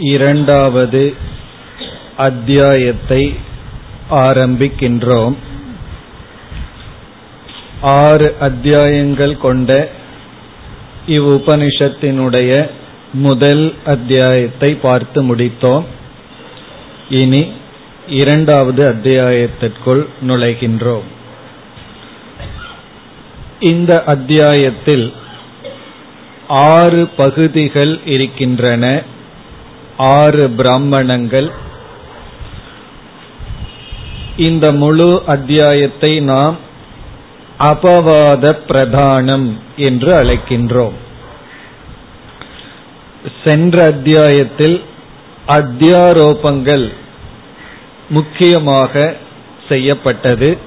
இரண்டாவது அத்தியாயத்தை ஆரம்பிக்கின்றோம். ஆறு அத்தியாயங்கள் கொண்ட இவ்வுபனிஷத்தினுடைய முதல் அத்தியாயத்தை பார்த்து முடித்தோம். இனி இரண்டாவது அத்தியாயத்திற்குள் நுழைகின்றோம். இந்த அத்தியாயத்தில் ஆறு பகுதிகள் இருக்கின்றன. ஆறு பிராமணங்கள். இந்த முழு அத்தியாயத்தை நாம் அபவாத பிரதானம் என்று அழைக்கின்றோம். சென்ற அத்தியாயத்தில் அத்தியாரோபங்கள் முக்கியமாக செய்யப்பட்டது.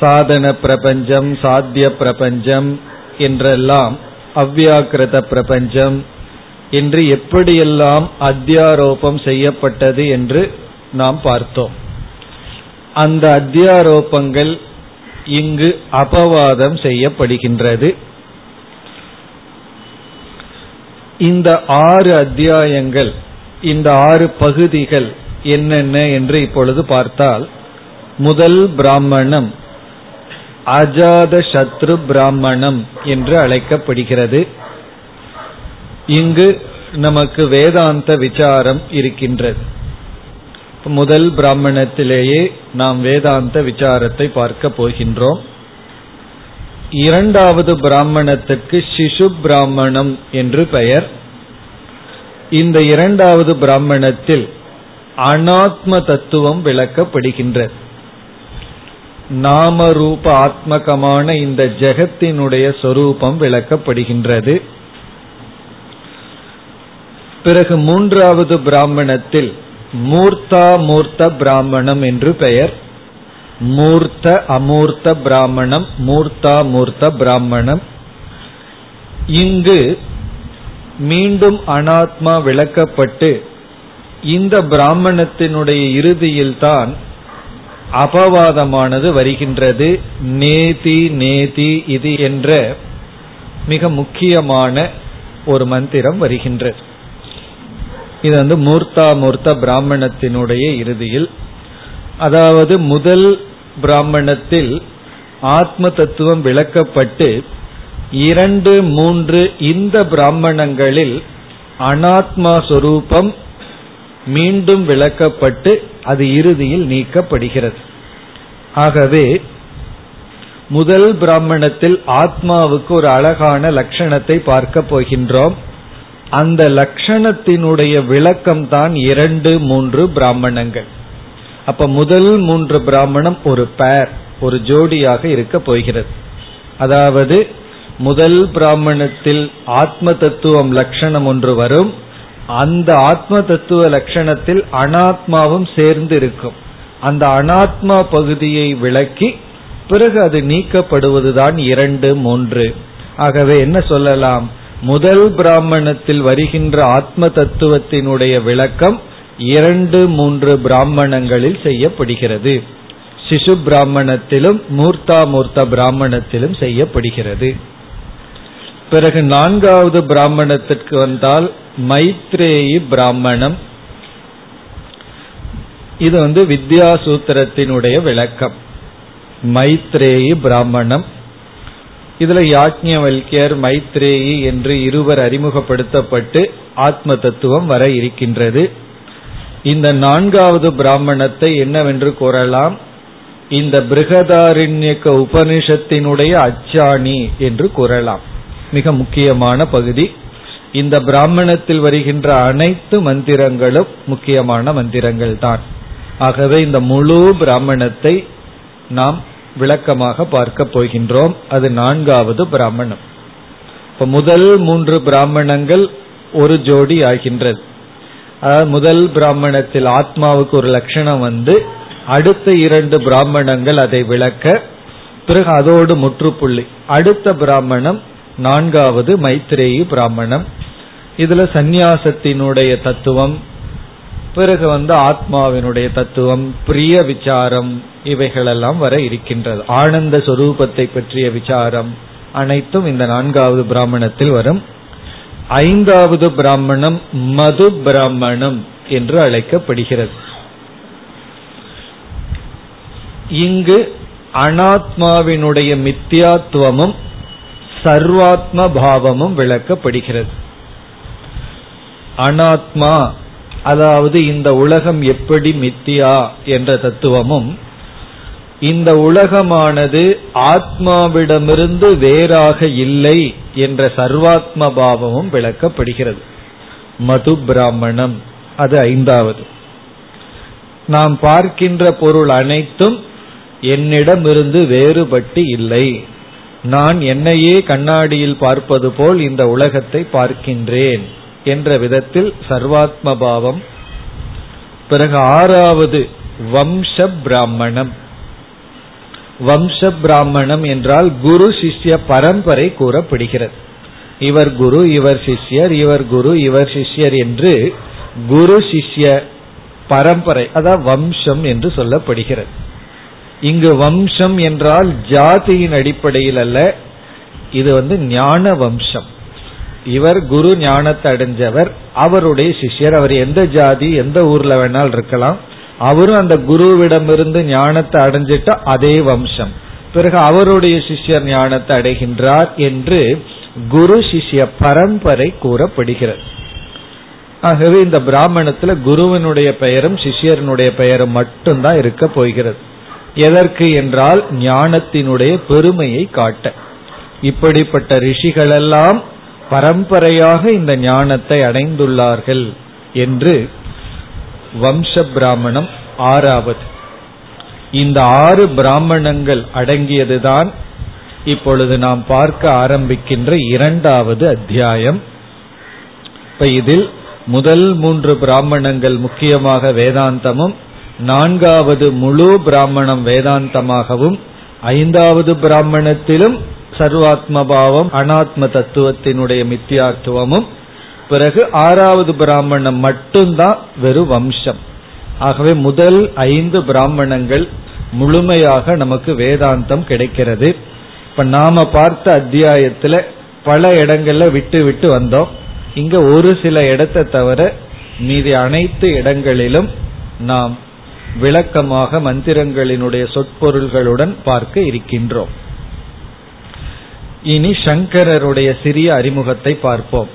சாதன பிரபஞ்சம் சாத்திய பிரபஞ்சம் என்றெல்லாம் அவ்வியாக்கிருத பிரபஞ்சம் என்று எப்படியெல்லாம் அத்தியாரோபம் செய்யப்பட்டது என்று நாம் பார்த்தோம். அந்த அத்தியாரோபங்கள் இங்கு அபவாதம் செய்யப்படுகின்றது. இந்த ஆறு அத்தியாயங்கள் இந்த ஆறு பகுதிகள் என்னென்ன என்று இப்பொழுது பார்த்தால் முதல் பிராமணம் அஜாத சத்ரு பிராமணம் என்று அழைக்கப்படுகிறது. இங்கு நமக்கு வேதாந்த விசாரம் இருக்கின்றது. முதல் பிராமணத்திலேயே நாம் வேதாந்த விசாரத்தை பார்க்க போகின்றோம். இரண்டாவது பிராமணத்துக்கு சிசு பிராமணம் என்று பெயர். இந்த இரண்டாவது பிராமணத்தில் அனாத்ம தத்துவம் விளக்கப்படுகின்றது. நாம ரூப ஆத்மகமான இந்த ஜெகத்தினுடைய சொரூபம் விளக்கப்படுகின்றது. பிறகு மூன்றாவது பிராமணத்தில் மூர்த்தா மூர்த்த பிராமணம் என்று பெயர். மூர்த்த அமூர்த்த பிராமணம் மூர்த்தா மூர்த்த பிராமணம். இங்கு மீண்டும் அனாத்மா விளக்கப்பட்டு இந்த பிராமணத்தினுடைய இறுதியில்தான் அபவாதமானது வருகின்றது. நேதி நேதி இது என்ற மிக முக்கியமான ஒரு மந்திரம் வருகின்றது. இது வந்து மூர்த்தாமூர்த்த பிராமணத்தினுடைய இறுதியில். அதாவது முதல் பிராமணத்தில் ஆத்ம தத்துவம் விளக்கப்பட்டு இரண்டு மூன்று இந்த பிராமணங்களில் அனாத்மா சொரூபம் மீண்டும் விளக்கப்பட்டு அது இறுதியில் நீக்கப்படுகிறது. ஆகவே முதல் பிராமணத்தில் ஆத்மாவுக்கு ஒரு அழகான லட்சணத்தை பார்க்க போகின்றோம். அந்த லட்சணத்தினுடைய விளக்கம் தான் இரண்டு மூன்று பிராமணங்கள். அப்ப முதல் மூன்று பிராமணம் ஒரு பேர் ஒரு ஜோடியாக இருக்க போகிறது. அதாவது முதல் பிராமணத்தில் ஆத்ம தத்துவம் லட்சணம் ஒன்று வரும். அந்த ஆத்ம தத்துவ லட்சணத்தில் அனாத்மாவும் சேர்ந்து இருக்கும். அந்த அனாத்மா பகுதியை விளக்கி பிறகு அது நீக்கப்படுவதுதான் இரண்டு மூன்று. ஆகவே என்ன சொல்லலாம்? முதல் பிராமணத்தில் வருகின்ற ஆத்ம தத்துவத்தினுடைய விளக்கம் இரண்டு மூன்று பிராமணங்களில் செய்யப்படுகிறது. சிசு பிராமணத்திலும் மூர்த்தா மூர்த்த பிராமணத்திலும் செய்யப்படுகிறது. பிறகு நான்காவது பிராமணத்திற்கு வந்தால் மைத்ரேயி பிராமணம். இது வந்து வித்யாசூத்திரத்தினுடைய விளக்கம். மைத்ரேயி பிராமணம். இதுல யாக்ஞவல்யர் மைத்ரேயி என்று இருவர் அறிமுகப்படுத்தப்பட்டு ஆத்ம தத்துவம் வர இருக்கின்றது. இந்த நான்காவது பிராமணத்தை என்னவென்று கூறலாம்? இந்த பிருகதாரண்யக்க உபனிஷத்தினுடைய அச்சாணி என்று கூறலாம். மிக முக்கியமான பகுதி. இந்த பிராமணத்தில் வருகின்ற அனைத்து மந்திரங்களும் முக்கியமான மந்திரங்கள் தான் ஆகவே இந்த முழு பிராமணத்தை நாம் விளக்கமாக பார்க்க போகின்றோம். அது நான்காவது பிராமணம். இப்ப முதல் மூன்று பிராமணங்கள் ஒரு ஜோடி ஆகின்றது. அதாவது முதல் பிராமணத்தில் ஆத்மாவுக்கு ஒரு லட்சணம் வந்து அடுத்த இரண்டு பிராமணங்கள் அதை விளக்க பிறகு அதோடு முற்றுப்புள்ளி. அடுத்த பிராமணம் நான்காவது மைத்ரேயி பிராமணம். இதுல சந்நியாசத்தினுடைய தத்துவம் பிறகு வந்து ஆத்மாவினுடைய தத்துவம் பிரிய விசாரம் இவைகளெல்லாம் வர இருக்கின்றது. ஆனந்த சொரூபத்தை பற்றிய விசாரம் அனைத்தும் இந்த நான்காவது பிராமணத்தில் வரும். ஐந்தாவது பிராமணம் மது பிராமணம் என்று அழைக்கப்படுகிறது. இங்கு அனாத்மாவினுடைய மித்தியாத்துவமும் சர்வாத்ம பாவமும் விளக்கப்படுகிறது. அனாத்மா அதாவது இந்த உலகம் எப்படி மித்தியா என்ற தத்துவமும் இந்த உலகமானது ஆத்மாவிடமிருந்து வேறாக இல்லை என்ற சர்வாத்ம பாவமும் விளக்கப்படுகிறது. மது பிராமணம் அது ஐந்தாவது. நாம் பார்க்கின்ற பொருள் அனைத்தும் என்னிடமிருந்து வேறுபட்டு இல்லை. நான் என்னையே கண்ணாடியில் பார்ப்பது போல் இந்த உலகத்தை பார்க்கின்றேன். என்ற விதத்தில் சர்வாத்ம பாவம் பிறகு ஆறாவது வம்ச பிராமணம். வம்ச பிராமணம் என்றால் குரு சிஷ்ய பரம்பரை கூறப்படுகிறது. இவர் குரு இவர் சிஷ்யர் இவர் குரு இவர் சிஷ்யர் என்று குரு சிஷ்ய பரம்பரை அதாவது வம்சம் என்று சொல்லப்படுகிறது. இங்கு வம்சம் என்றால் ஜாதியின் அடிப்படையில் அல்ல இது வந்து ஞான வம்சம். இவர் குரு ஞானத்தை அடைஞ்சவர். அவருடைய சிஷ்யர். அவர் எந்த ஜாதி எந்த ஊர்ல வேணாலும் இருக்கலாம். அவரும் அந்த குருவிடமிருந்து ஞானத்தை அடைஞ்சிட்டா அதே வம்சம். பிறகு அவருடைய சிஷ்யர் ஞானத்தை அடைகின்றார் என்று குரு சிஷ்ய பரம்பரை கூறப்படுகிறது. ஆகவே இந்த பிராமணத்துல குருவனுடைய பெயரும் சிஷ்யனுடைய பெயரும் மட்டும்தான் இருக்க போகிறது. எதற்கு என்றால் ஞானத்தினுடைய பெருமையை காட்ட. இப்படிப்பட்ட ரிஷிகளெல்லாம் பரம்பரையாக இந்த ஞானத்தை அடைந்துள்ளார்கள் என்று வம்ச பிராமணம் ஆறாவது. இந்த ஆறு பிராமணங்கள் அடங்கியதுதான் இப்பொழுது நாம் பார்க்க ஆரம்பிக்கின்ற இரண்டாவது அத்தியாயம். இப்ப இதில் முதல் மூன்று பிராமணங்கள் முக்கியமாக வேதாந்தமும் நான்காவது முழு பிராமணம் வேதாந்தமாகவும் ஐந்தாவது பிராமணத்திலும் சர்வாத்ம பாவம் அனாத்ம தத்துவத்தினுடைய மித்தியாத்துவமும் பிறகு ஆறாவது பிராமணம் மட்டும்தான் வெறும் வம்சம். ஆகவே முதல் ஐந்து பிராமணங்கள் முழுமையாக நமக்கு வேதாந்தம் கிடைக்கிறது. இப்ப நாம பார்த்த அத்தியாயத்துல பல இடங்கள்ல விட்டு விட்டு வந்தோம். இங்க ஒரு சில இடத்தை தவிர மீதி அனைத்து இடங்களிலும் நாம் விளக்கமாக மந்திரங்களினுடைய சொற்பொருள்களுடன் பார்க்க இருக்கின்றோம். இனி சங்கரருடைய சிறிய அறிமுகத்தை பார்ப்போம்.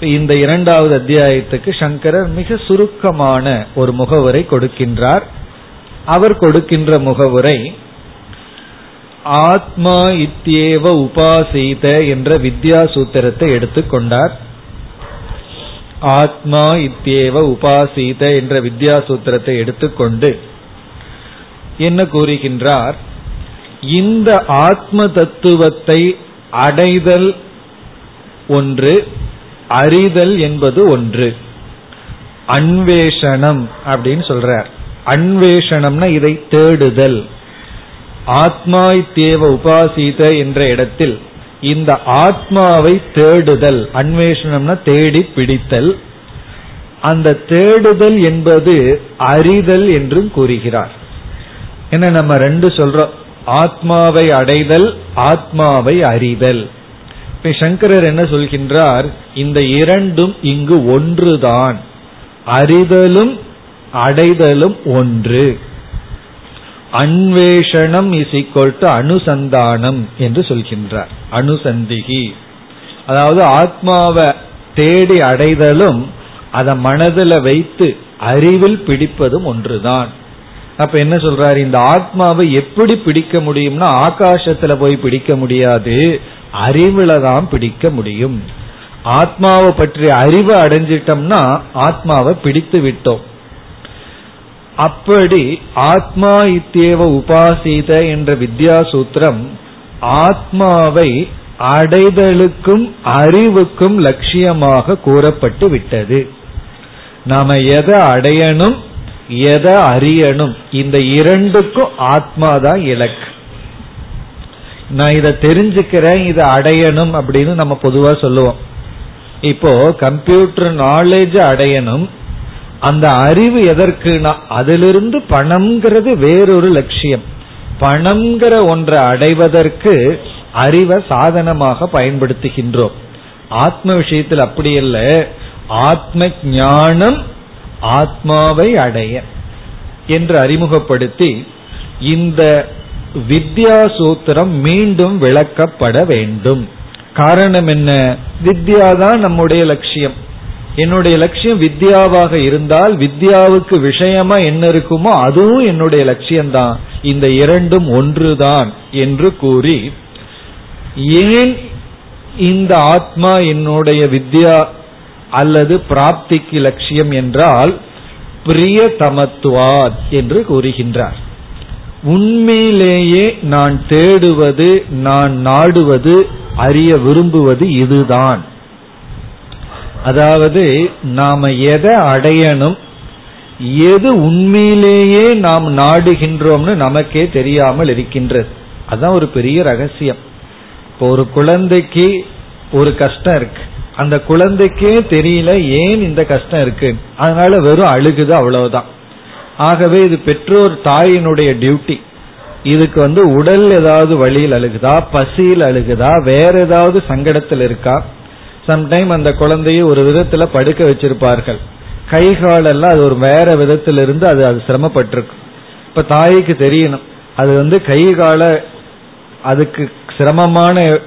இந்த இரண்டாவது அத்தியாயத்துக்கு சங்கரர் மிக சுருக்கமான ஒரு முகவுரை கொடுக்கின்றார். அவர் கொடுக்கின்ற முகவுரை ஆத்மா இத்தியேவ உபாசீத என்ற வித்யா சூத்திரத்தை எடுத்துக்கொண்டார் ஆத்மா இத்தியேவ உபாசீத என்ற வித்யா சூத்திரத்தை எடுத்துக்கொண்டு என்ன கூறுகின்றார்? இந்த ஆத்ம தத்துவத்தை அடைதல் ஒன்று அறிதல் என்பது ஒன்று. அன்வேஷனம் அப்படின்னு சொல்றார். அன்வேஷனம்னா இதை தேடுதல். ஆத்மா தேவ உபாசித என்ற இடத்தில் இந்த ஆத்மாவை தேடுதல் அன்வேஷனம்னா தேடி பிடித்தல். அந்த தேடுதல் என்பது அறிதல் என்றும் கூறுகிறார். என்ன நம்ம ரெண்டு சொல்றோம். ஆத்மாவை அடைதல் ஆத்மாவை அறிதல். சங்கரர் என்ன சொல்கின்றார்? இந்த இரண்டும் இங்கு ஒன்றுதான். அறிதலும் அடைதலும் ஒன்று. அன்வேஷணம் இஸ் ஈக்வல் டு அனுசந்தானம் என்று சொல்கின்றார். அனுசந்திகி. அதாவது ஆத்மாவை தேடி அடைதலும் அதை மனதில் வைத்து அறிவில் பிடிப்பதும் ஒன்றுதான். அப்ப என்ன சொல்றாரு? இந்த ஆத்மாவை எப்படி பிடிக்க முடியும்னா ஆகாசத்துல போய் பிடிக்க முடியாது அறிவுல தான் பிடிக்க முடியும். ஆத்மாவை பற்றி அறிவை அடைஞ்சிட்டோம்னா ஆத்மாவை பிடித்து விட்டோம். அப்படி ஆத்மா இத்தேவ உபாசித என்ற வித்யா சூத்திரம் ஆத்மாவை அடைதலுக்கும் அறிவுக்கும் லட்சியமாக கூறப்பட்டு விட்டது. நாம எதை அடையணும் எதை அறியணும்? இந்த இரண்டுக்கும் ஆத்மா தான் இலக்கு. நான் இதை தெரிஞ்சுக்கிறேன் இதை அடையணும் அப்படின்னு நம்ம பொதுவா சொல்லுவோம். இப்போ கம்ப்யூட்டர் நாலேஜ் அடையணும். அந்த அறிவு எதற்குனா அதிலிருந்து பணம்ங்கிறது வேறொரு லட்சியம். பணம்ங்கிற ஒன்றை அடைவதற்கு அறிவை சாதனமாக பயன்படுத்துகின்றோம். ஆத்ம விஷயத்தில் அப்படி இல்லை. ஆத்ம ஞானம் ஆத்மாவை அடைய என்று அறிமுகப்படுத்தி இந்த வித்யா சூத்திரம் மீண்டும் விளக்கப்பட வேண்டும். காரணம் என்ன? வித்யா தான் நம்முடைய லட்சியம். என்னுடைய லட்சியம் வித்யாவாக இருந்தால் வித்யாவுக்கு விஷயமா என்ன இருக்குமோ அதுவும் என்னுடைய லட்சியம்தான். இந்த இரண்டும் ஒன்றுதான் என்று கூறி ஏன் இந்த ஆத்மா என்னுடைய வித்யா அல்லது பிராப்திக்கு லட்சியம் என்றால் பிரியதமத்துவாத் என்று கூறுகின்றார். உண்மையிலேயே நான் தேடுவது நான் நாடுவது அறிய விரும்புவது இதுதான். அதாவது நாம எதை அடையணும் எது உண்மையிலேயே நாம் நாடுகின்றோம்னு நமக்கே தெரியாமல் இருக்கின்றது. அதுதான் ஒரு பெரிய ரகசியம். இப்போ ஒரு குழந்தைக்கு ஒரு கஷ்டம் இருக்கு. அந்த குழந்தைக்கே தெரியல ஏன் இந்த கஷ்டம் இருக்கு. அதனால வெறும் அழுகுது அவ்வளவுதான். ஆகவே இது பெற்றோர் தாயினுடைய டியூட்டி. இதுக்கு வந்து உடல் ஏதாவது வழியில் அழுகுதா? பசியில் அழுகுதா? வேற ஏதாவது சங்கடத்தில் இருக்கா? சம்டைம் அந்த குழந்தைய ஒரு விதத்துல படுக்க வச்சிருப்பார்கள். கை காலெல்லாம் அது ஒரு வேற விதத்துல இருந்து அது அது சிரமப்பட்டிருக்கும். இப்ப தாய்க்கு தெரியணும். அது வந்து கை கால அதுக்கு சிரமமான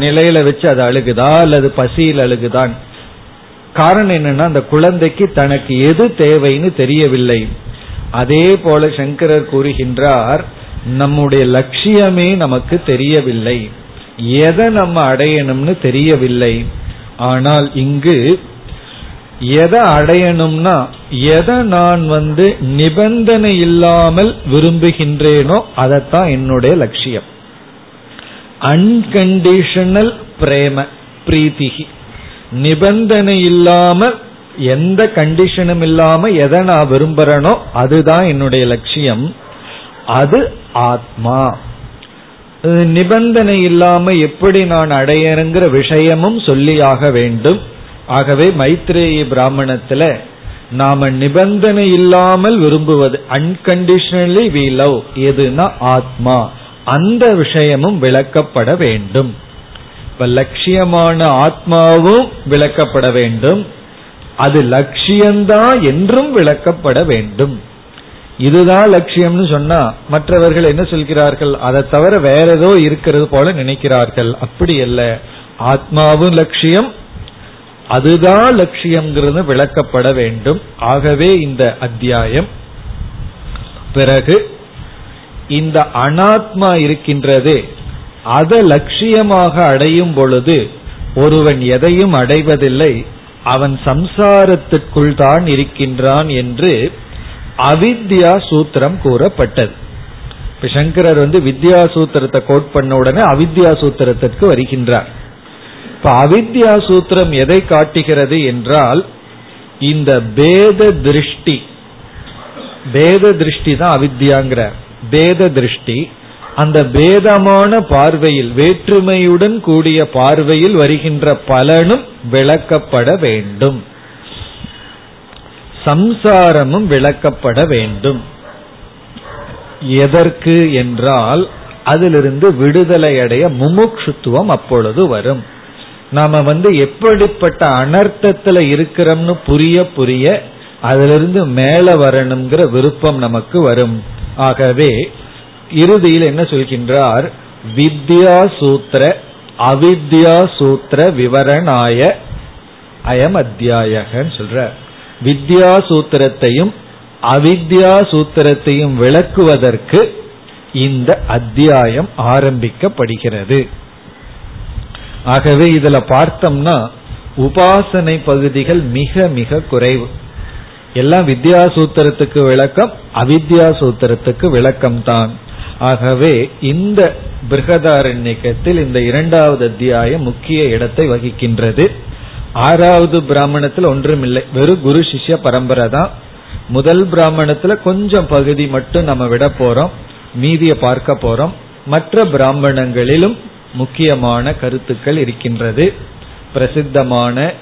நிலையில வச்சு அது அழுகுதா அல்லது பசியில் அழுகுதான்? காரணம் என்னன்னா அந்த குழந்தைக்கு தனக்கு எது தேவைன்னு தெரியவில்லை. அதே போல சங்கரர் கூறுகின்றார் நம்முடைய லட்சியமே நமக்கு தெரியவில்லை. எதை நம்ம அடையணும்னு தெரியவில்லை. ஆனால் இங்கு எதை அடையணும்னா எதை நான் வந்து நிபந்தனை இல்லாமல் விரும்புகின்றேனோ அதைத்தான் என்னுடைய லட்சியம். அன்கண்டிஷனல் பிரேம பிரீத்திகி நிபந்தனை இல்லாமல் எந்த கண்டிஷனும் இல்லாம எதை நான் விரும்புறேனோ அதுதான் என்னுடைய லட்சியம். அது ஆத்மா. நிபந்தனை இல்லாம எப்படி நான் அடையறேங்கிற விஷயமும் சொல்லியாக வேண்டும். ஆகவே மைத்ரேயி பிராமணத்துல நாம நிபந்தனை இல்லாமல் விரும்புவது அன்கண்டிஷனலி வி லவ் எதுனா ஆத்மா. அந்த விஷயமும் விளக்கப்பட வேண்டும். இப்ப லட்சியமான ஆத்மாவும் விளக்கப்பட வேண்டும். அது லட்சியம்தான் என்றும் விளக்கப்பட வேண்டும். இதுதான் லட்சியம்னு சொன்னா மற்றவர்கள் என்ன சொல்கிறார்கள்? அதை தவிர வேற ஏதோ இருக்கிறது போல நினைக்கிறார்கள். அப்படி அல்ல. ஆத்மாவும் லட்சியம். அதுதான் லட்சியம்ங்கிறது விளக்கப்பட வேண்டும். ஆகவே இந்த அத்தியாயம். பிறகு இந்த அனாத்மா இருக்கின்றது அதை லட்சியமாக அடையும் பொழுது ஒருவன் எதையும் அடைவதில்லை அவன் சம்சாரத்திற்குள் தான் இருக்கின்றான் என்று அவித்யா சூத்திரம் கூறப்பட்டது. இப்ப சங்கரர் வந்து வித்யா சூத்திரத்தை கோட் பண்ண உடனே அவித்யா சூத்திரத்திற்கு வருகின்றார். இப்ப அவித்யா சூத்திரம் எதை காட்டுகிறது என்றால் இந்த பேத திருஷ்டி பேத திருஷ்டி தான் அவித்யாங்கிறார். பேத திருஷ்டி அந்த பேதமான பார்வையில் வேற்றுமையுடன் கூடிய பார்வையில் வருகின்ற பலனும் விளக்கப்பட வேண்டும். சம்சாரமும் விளக்கப்பட வேண்டும். எதற்கு என்றால் அதிலிருந்து விடுதலை அடைய முமுட்சுத்துவம் அப்பொழுது வரும். நாம வந்து எப்படிப்பட்ட அனர்த்தத்துல இருக்கிறோம்னு புரிய புரிய அதிலிருந்து மேல வரணுங்கிற விருப்பம் நமக்கு வரும். ஆகவே இறுதியில் என்ன சொல்கின்றார்? வித்யா சூத்திர அவித்யா சூத்திர விவரணாய அயம் அத்தியாயகன்னு சொல்ற வித்யா சூத்திரத்தையும் அவித்யா சூத்திரத்தையும் விளக்குவதற்கு இந்த அத்தியாயம் ஆரம்பிக்கப்படுகிறது. ஆகவே இதுல பார்த்தோம்னா உபாசனை பகுதிகள் மிக மிக குறைவு. எல்லாம் வித்யா சூத்திரத்துக்கு விளக்கம் அவித்யா சூத்திரத்துக்கு விளக்கம் தான் ஆகவே இந்த பிருகதாரண்யக்கத்தில் இந்த இரண்டாவது அத்தியாயம் முக்கிய இடத்தை வகிக்கின்றது. ஆறாவது பிராமணத்தில் ஒன்றுமில்லை. வெறும் குரு சிஷ்ய பரம்பரை தான். முதல் பிராமணத்துல கொஞ்சம் பகுதி மட்டும் நம்ம விட போறோம். மீதியை பார்க்க போறோம். மற்ற பிராமணங்களிலும் முக்கியமான கருத்துக்கள் இருக்கின்றது. பிரசித்தமான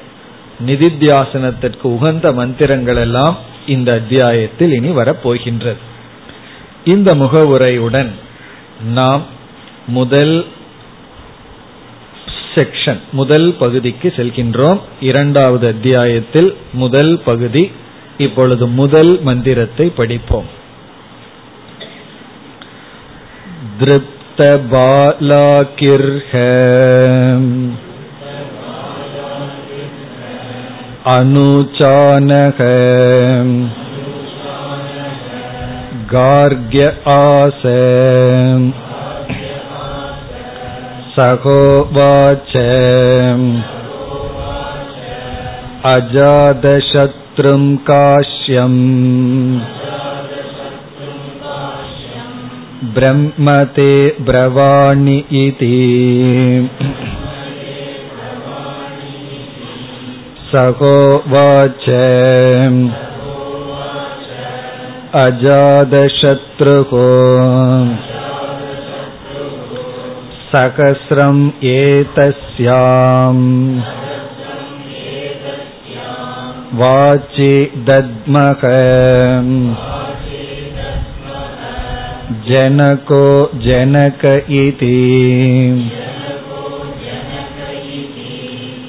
நிதித்தியாசனத்திற்கு உகந்த மந்திரங்கள் எல்லாம் இந்த அத்தியாயத்தில் இனி வரப்போகின்றது. இந்த முகவுரையுடன் நாம் முதல் செக்ஷன் முதல் பகுதிக்கு செல்கின்றோம். இரண்டாவது அத்தியாயத்தில் முதல் பகுதி இப்பொழுது முதல் மந்திரத்தை படிப்போம். திருப்தபாலாகிர்ஹ अनुचानः गार्ग्य आस सहोवाच अजातशत्रुं काश्यम् ब्रह्मते ब्रवाणि इति सहोवाच अजातशत्रुः सहस्रम् एतस्याम् वाचि दद्मः जनको जनक इति।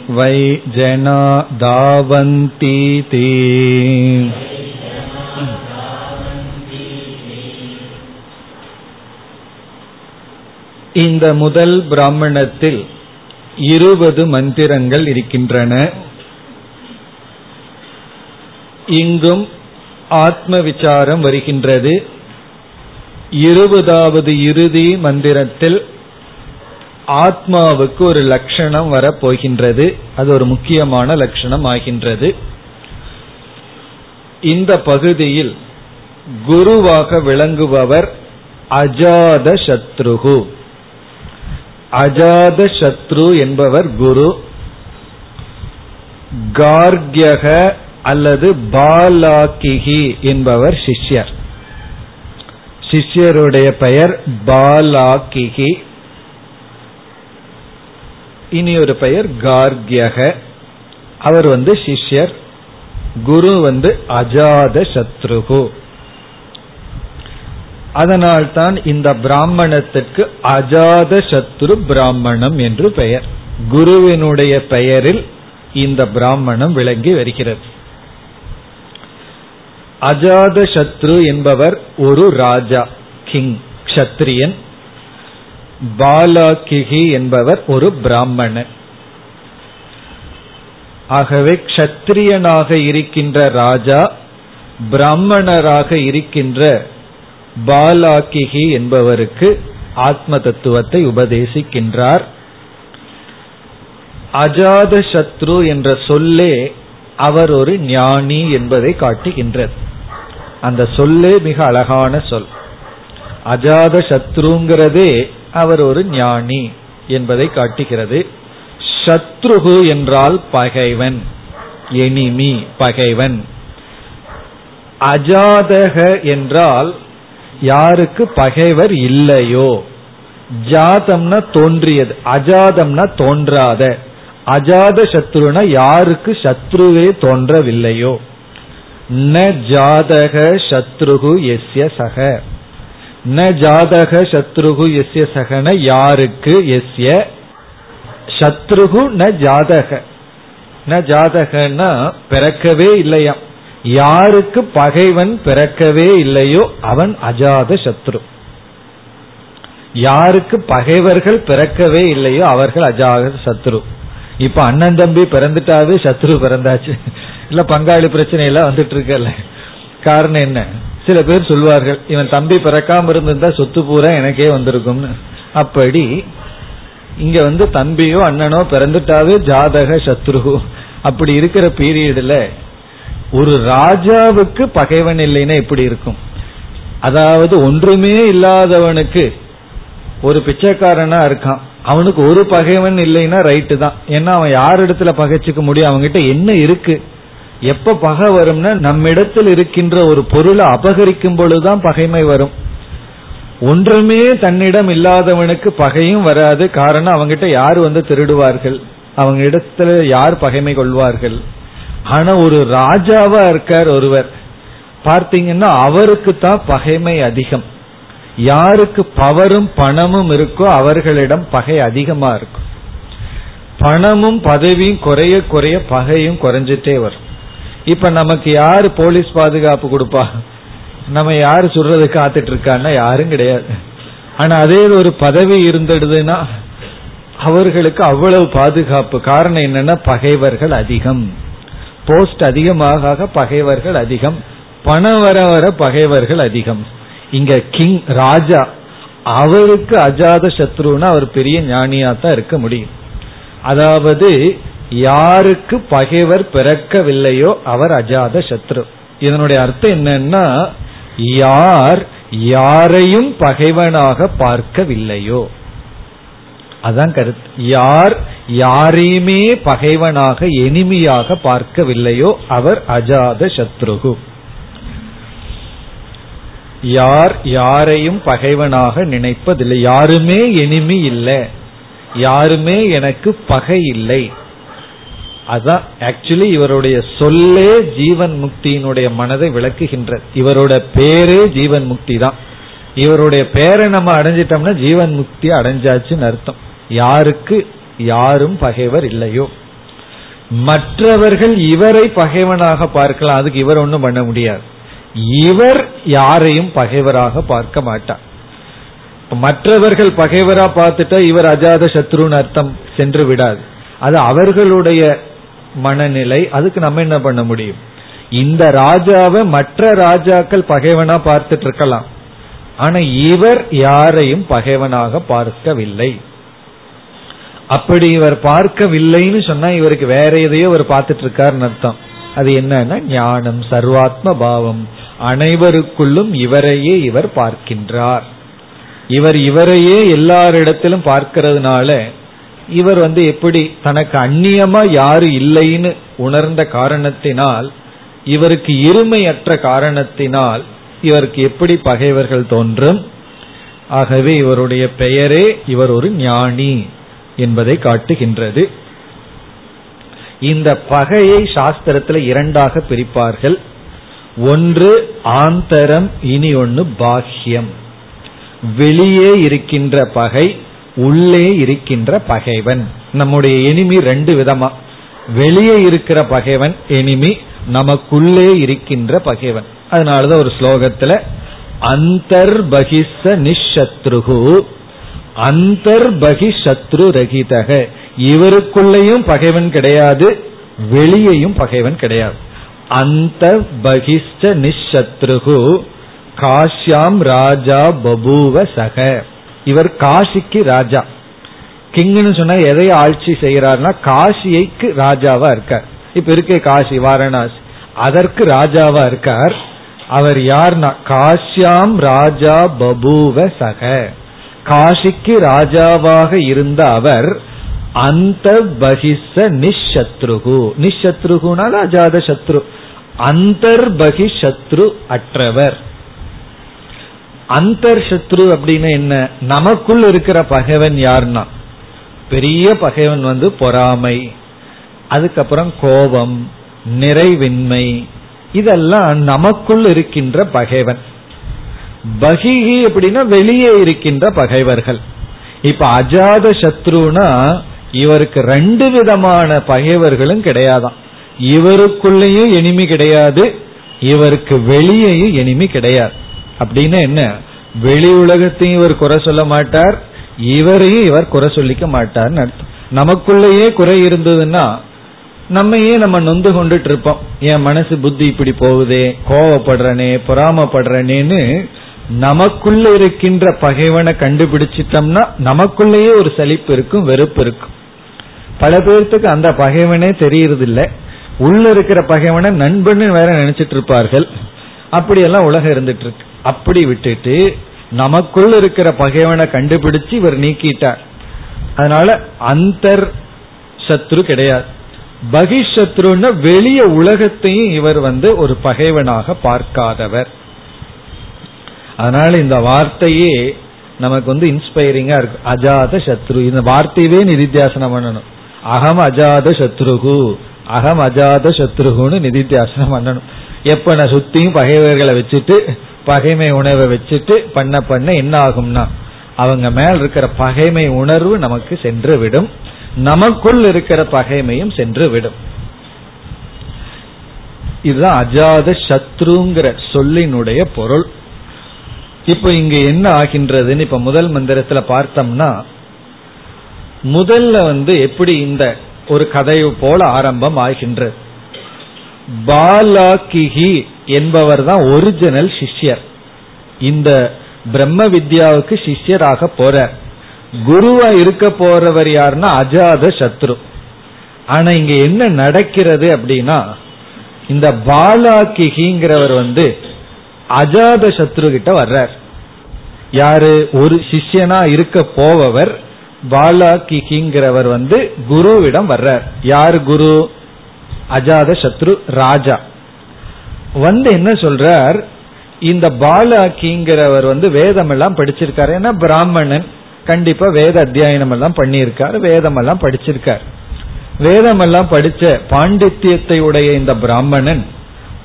वै जना धावन्तीति இந்த முதல் பிராமணத்தில் இருபது மந்திரங்கள் இருக்கின்றன இங்கும் ஆத்ம விசாரம் வருகின்றது இருபதாவது இறுதி மந்திரத்தில் ஆத்மாவுக்கு ஒரு லட்சணம் வரப்போகின்றது. அது ஒரு முக்கியமான லட்சணம் ஆகின்றது. இந்த பகுதியில் குருவாக விளங்குபவர் அஜாத சத்ருகு. அஜாத சத்ரு என்பவர் குரு. கார்கியக அல்லது பாலாக்கிகி என்பவர் சிஷ்யர். சிஷ்யருடைய பெயர் பாலாக்கிகி. இனி ஒரு பெயர் கார்கியக. அவர் வந்து சிஷ்யர். குரு வந்து அஜாத சத்ருகு. அதனால்தான் இந்த பிராமணத்திற்கு அஜாத சத்ரு பிராமணம் என்று பெயர். குருவினுடைய பெயரில் இந்த பிராமணம் விளங்கி வருகிறது. அஜாத சத்ரு என்பவர் ஒரு ராஜா கிங் க்ஷத்ரியன். பாலாகிகி என்பவர் ஒரு பிராமணன். ஆகவே க்ஷத்ரியனாக இருக்கின்ற ராஜா பிராமணராக இருக்கின்ற பாலாக்கிகி என்பவருக்கு ஆத்ம தத்துவத்தை உபதேசிக்கின்றார். அஜாத சத்ரு என்ற சொல்லே அவர் ஒரு ஞானி என்பதை காட்டுகின்றது. அந்த சொல்லே மிக அழகான சொல். அஜாத சத்ருங்கிறதே அவர் ஒரு ஞானி என்பதை காட்டுகிறது. சத்ருகு என்றால் பகைவன் எனிமி பகைவன். அஜாதக என்றால் யாருக்கு பகைவர் இல்லையோ. ஜாதம்னா தோன்றியது அஜாதம்னா தோன்றாத. அஜாத சத்ருனா யாருக்கு சத்ருவே தோன்றவில்லையோ. ந ஜாதக சத்ருகு எஸ்ய சக. ந ஜாதக சத்ருகு எஸ்ய சகன யாருக்கு எஸ்ய? சத்ருகு ந ஜாதக. ந ஜாதகன்னா பிறக்கவே இல்லையா யாருக்கு பகைவன் பிறக்கவே இல்லையோ அவன் அஜாத சத்ரு. யாருக்கு பகைவர்கள் பிறக்கவே இல்லையோ அவர்கள் அஜாத சத்ரு. இப்ப அண்ணன் தம்பி பிறந்துட்டாவே சத்ரு பிறந்தாச்சு. இல்ல பங்காளி பிரச்சனை எல்லாம் வந்துட்டு இருக்கல காரணம் என்ன? சில பேர் சொல்வார்கள் இவன் தம்பி பிறக்காம இருந்திருந்தா சொத்து பூரா எனக்கே வந்திருக்கும்னு. அப்படி இங்க வந்து தம்பியோ அண்ணனோ பிறந்துட்டாவே ஜாதக சத்ரு அப்படி இருக்கிற பீரியட்ல ஒரு ராஜாவுக்கு பகைவன் இல்லைன்னா எப்படி இருக்கும்? அதாவது ஒன்றுமே இல்லாதவனுக்கு ஒரு பிச்சைக்காரனா இருக்கான். அவனுக்கு ஒரு பகைவன் இல்லைன்னா ரைட்டு தான். ஏன்னா அவன் யார் இடத்துல பகைச்சிக்க முடியும்? அவங்ககிட்ட என்ன இருக்கு? எப்ப பகை வரும்னா நம்மிடத்தில் இருக்கின்ற ஒரு பொருளை அபகரிக்கும் பொழுதுதான் பகைமை வரும். ஒன்றுமே தன்னிடம் இல்லாதவனுக்கு பகையும் வராது. காரணம் அவங்கிட்ட யார் வந்து திருடுவார்கள்? அவங்க இடத்துல யார் பகைமை கொள்வார்கள்? ஆனா ஒரு ராஜாவா இருக்கார் ஒருவர். பார்த்தீங்கன்னா அவருக்கு தான் பகைமை அதிகம். யாருக்கு பவரும் பணமும் இருக்கோ அவர்களிடம் பகை அதிகமா இருக்கும். பணமும் பதவியும் குறைய குறைய பகையும் குறைஞ்சிட்டே வரும். இப்ப நமக்கு யாரு போலீஸ் பாதுகாப்பு கொடுப்பா? நம்ம யாரு சொல்றது காத்துட்டு இருக்கான்னா யாரும் கிடையாது. ஆனா அதே ஒரு பதவி இருந்துடுதுன்னா அவர்களுக்கு அவ்வளவு பாதுகாப்பு. காரணம் என்னன்னா பகைவர்கள் அதிகம். போஸ்ட் அதிகமாக பகைவர்கள் அதிகம். பணம் வர வர பகைவர்கள் அதிகம். இங்க கிங் ராஜா அவருக்கு அஜாத சத்ருன்னா அவர் பெரிய ஞானியா தான் இருக்க முடியும். அதாவது யாருக்கு பகைவர் பிறக்கவில்லையோ அவர் அஜாத சத்ரு. இதனுடைய அர்த்தம் என்னன்னா யார் யாரையும் பகைவனாக பார்க்கவில்லையோ. அதான் கருத்து. யார் யாரையுமே பகைவனாக எளிமையாக பார்க்கவில்லையோ அவர் அஜாத சத்ருகு. யார் யாரையும் பகைவனாக நினைப்பதில்லை. யாருமே எனிமி இல்லை. யாருமே எனக்கு பகை இல்லை. அதான் ஆக்சுவலி இவருடைய சொல்லே ஜீவன் முக்தியினுடைய மனதை விளக்குகின்றது. இவரோட பேரே ஜீவன் முக்தி தான். இவருடைய பேரை நம்ம அடைஞ்சிட்டோம்னா ஜீவன் முக்தி அடைஞ்சாச்சுன்னு அர்த்தம். யாருக்கு? யாரும் பகைவர் இல்லையோ. மற்றவர்கள் இவரை பகைவனாக பார்க்கலாம். அதுக்கு இவர் ஒன்றும் பண்ண முடியாது. இவர் யாரையும் பகைவராக பார்க்க மாட்டார். மற்றவர்கள் பகைவரா பார்த்துட்டா இவர் அஜாத சத்ருன்னு அர்த்தம் சென்று விடாது. அது அவர்களுடைய மனநிலை அதுக்கு நம்ம என்ன பண்ண முடியும்? இந்த ராஜாவை மற்ற ராஜாக்கள் பகைவனா பார்த்துட்டு இருக்கலாம் ஆனா இவர் யாரையும் பகைவனாக பார்க்கவில்லை. அப்படி இவர் பார்க்கவில்லைன்னு சொன்னா இவருக்கு வேற எதையோ இவர் பார்த்துட்டு இருக்காருன்னு அர்த்தம். அது என்னன்னா ஞானம் சர்வாத்ம பாவம். அனைவருக்குள்ளும் இவரையே இவர் பார்க்கின்றார். இவர் இவரையே எல்லாரிடத்திலும் பார்க்கிறதுனால இவர் வந்து எப்படி தனக்கு அந்நியமா யாரு இல்லைன்னு உணர்ந்த காரணத்தினால் இவருக்கு இருமையற்ற காரணத்தினால் இவருக்கு எப்படி பகைவர்கள் தோன்றும்? ஆகவே இவருடைய பெயரே இவர் ஒரு ஞானி என்பதை காட்டுகின்றது. இந்த பகையை சாஸ்திரத்தில் இரண்டாக பிரிப்பார்கள். ஒன்று ஆந்தரம் இனி ஒன்று பாஹ்யம். வெளியே இருக்கின்ற பகை உள்ளே இருக்கின்ற பகைவன். நம்முடைய எனிமி ரெண்டு விதமா. வெளியே இருக்கிற பகைவன் எனிமி நமக்குள்ளே இருக்கின்ற பகைவன். அதனாலதான் ஒரு ஸ்லோகத்துல அந்தர்பகிச நிஷத்ருகு அந்தர்பகி சத்ரு ரகிதக. இவருக்குள்ளேயும் பகைவன் கிடையாது வெளியையும் பகைவன் கிடையாது. அந்த பகிஷ்ட நிஷத்ருகு காஷ்யாம் ராஜா பபூவ சக. இவர் காசிக்கு ராஜா. கிங்னு சொன்னா எதை ஆட்சி செய்யறாருன்னா காசியைக்கு ராஜாவா இருக்கார். இப்ப இருக்க காசி வாரணாசி. அதற்கு ராஜாவா இருக்கார். அவர் யார்னா? காஷ்யாம் ராஜா பபூவ சக. காசிக்கு ராஜாவாக இருந்த அவர் அந்த பகிஷ நிஷத்ருகு. நிஷத்ருகுனால அஜாத சத்ரு. அந்தர்பகி பகிஷத்ரு அற்றவர். அந்தர் சத்ரு அப்படின்னு என்ன? நமக்குள் இருக்கிற பகைவன் யாருன்னா? பெரிய பகைவன் வந்து பொறாமை அதுக்கப்புறம் கோபம் நிறைவின்மை. இதெல்லாம் நமக்குள் இருக்கின்ற பகைவன். பகிஹி அப்படின்னா வெளியே இருக்கின்ற பகைவர்கள். இப்ப அஜாத சத்ருனா இவருக்கு ரெண்டு விதமான பகைவர்களும் கிடையாதாம் இவருக்குள்ளேயும் எனிமி கிடையாது இவருக்கு வெளியேயும் எனிமி கிடையாது. அப்படின்னு என்ன? வெளி உலகத்தையும் இவர் குறை சொல்ல மாட்டார் இவரையும் இவர் குறை சொல்லிக்க மாட்டார்னு அர்த்தம். நமக்குள்ளேயே குறை இருந்ததுன்னா நம்மையே நம்ம நொந்து கொண்டுட்டு இருப்போம் என் மனசு புத்தி இப்படி போகுதே கோவப்படுறனே பொறாமப்படுறனேன்னு நமக்குள்ள இருக்கின்ற பகைவனை கண்டுபிடிச்சிட்டோம்னா நமக்குள்ளேயே ஒரு சலிப்பு இருக்கும் வெறுப்பு இருக்கும். பல பேர்த்துக்கு அந்த பகைவனே தெரியறதில்ல. உள்ள இருக்கிற பகைவனை நண்பன்னு வேற நினைச்சிட்டு இருப்பார்கள் அப்படியெல்லாம் உலகம் இருந்துட்டு இருக்கு அப்படி விட்டுட்டு நமக்குள்ள இருக்கிற பகைவனை கண்டுபிடிச்சு இவர் நீக்கிட்டார். அதனால அந்தர் சத்ரு கிடையாது. பகிஷத்ருன்னா வெளிய உலகத்தையும் இவர் வந்து ஒரு பகைவனாக பார்க்காதவர். அதனால இந்த வார்த்தையே நமக்கு வந்து இன்ஸ்பைரிங்கா இருக்கு. அஜாத சத்ரு. இந்த வார்த்தையவே நிதித்தியாசனம் பண்ணணும். அகம் அஜாத சத்ருகு. அகம் அஜாத சத்ருகுன்னு நிதித்தியாசனம் பண்ணணும். எப்ப நான் சுத்தியும் பகைவர்களை வச்சுட்டு பகைமை உணர்வை வச்சுட்டு பண்ண பண்ண என்ன ஆகும்னா அவங்க மேல் இருக்கிற பகைமை உணர்வு நமக்கு சென்று விடும் நமக்குள் இருக்கிற பகைமையும் சென்று விடும் இதுதான் அஜாத சத்ருங்கிற சொல்லினுடைய பொருள். இப்ப இங்க என்ன ஆகின்றதுன்னு இப்ப முதல் மந்திரத்துல பார்த்தோம்னா முதல்ல வந்து எப்படி இந்த ஒரு கதை போல ஆரம்பம் ஆகின்றது. பாலாகிஹி என்பவர் தான் ஒரிஜினல் சிஷ்யர். இந்த பிரம்ம வித்யாவுக்கு சிஷ்யராக போறார் குருவா இருக்க போறவர் யாருன்னா அஜாத சத்ரு. ஆனா இங்க என்ன நடக்கிறது அப்படின்னா இந்த பாலாக்கிகிங்கிறவர் வந்து அஜாத சத்ரு கிட்ட வர்றார். யாரு? ஒரு சிஷ்யனா இருக்க போபவர் பாலாக்கிகிங்கிறவர் வந்து குருவிடம் வர்றார். யார் குரு? அஜாத சத்ரு ராஜா. வந்து என்ன சொல்றார்? இந்த பாலாக்கிங்கிறவர் வந்து வேதம் எல்லாம் படிச்சிருக்காரு. ஏன்னா பிராமணன் கண்டிப்பா வேத அத்தியாயனம் எல்லாம் பண்ணியிருக்காரு. வேதம் எல்லாம் படிச்சிருக்காரு. வேதம் எல்லாம் படிச்ச பாண்டித்யத்தை உடைய இந்த பிராமணன்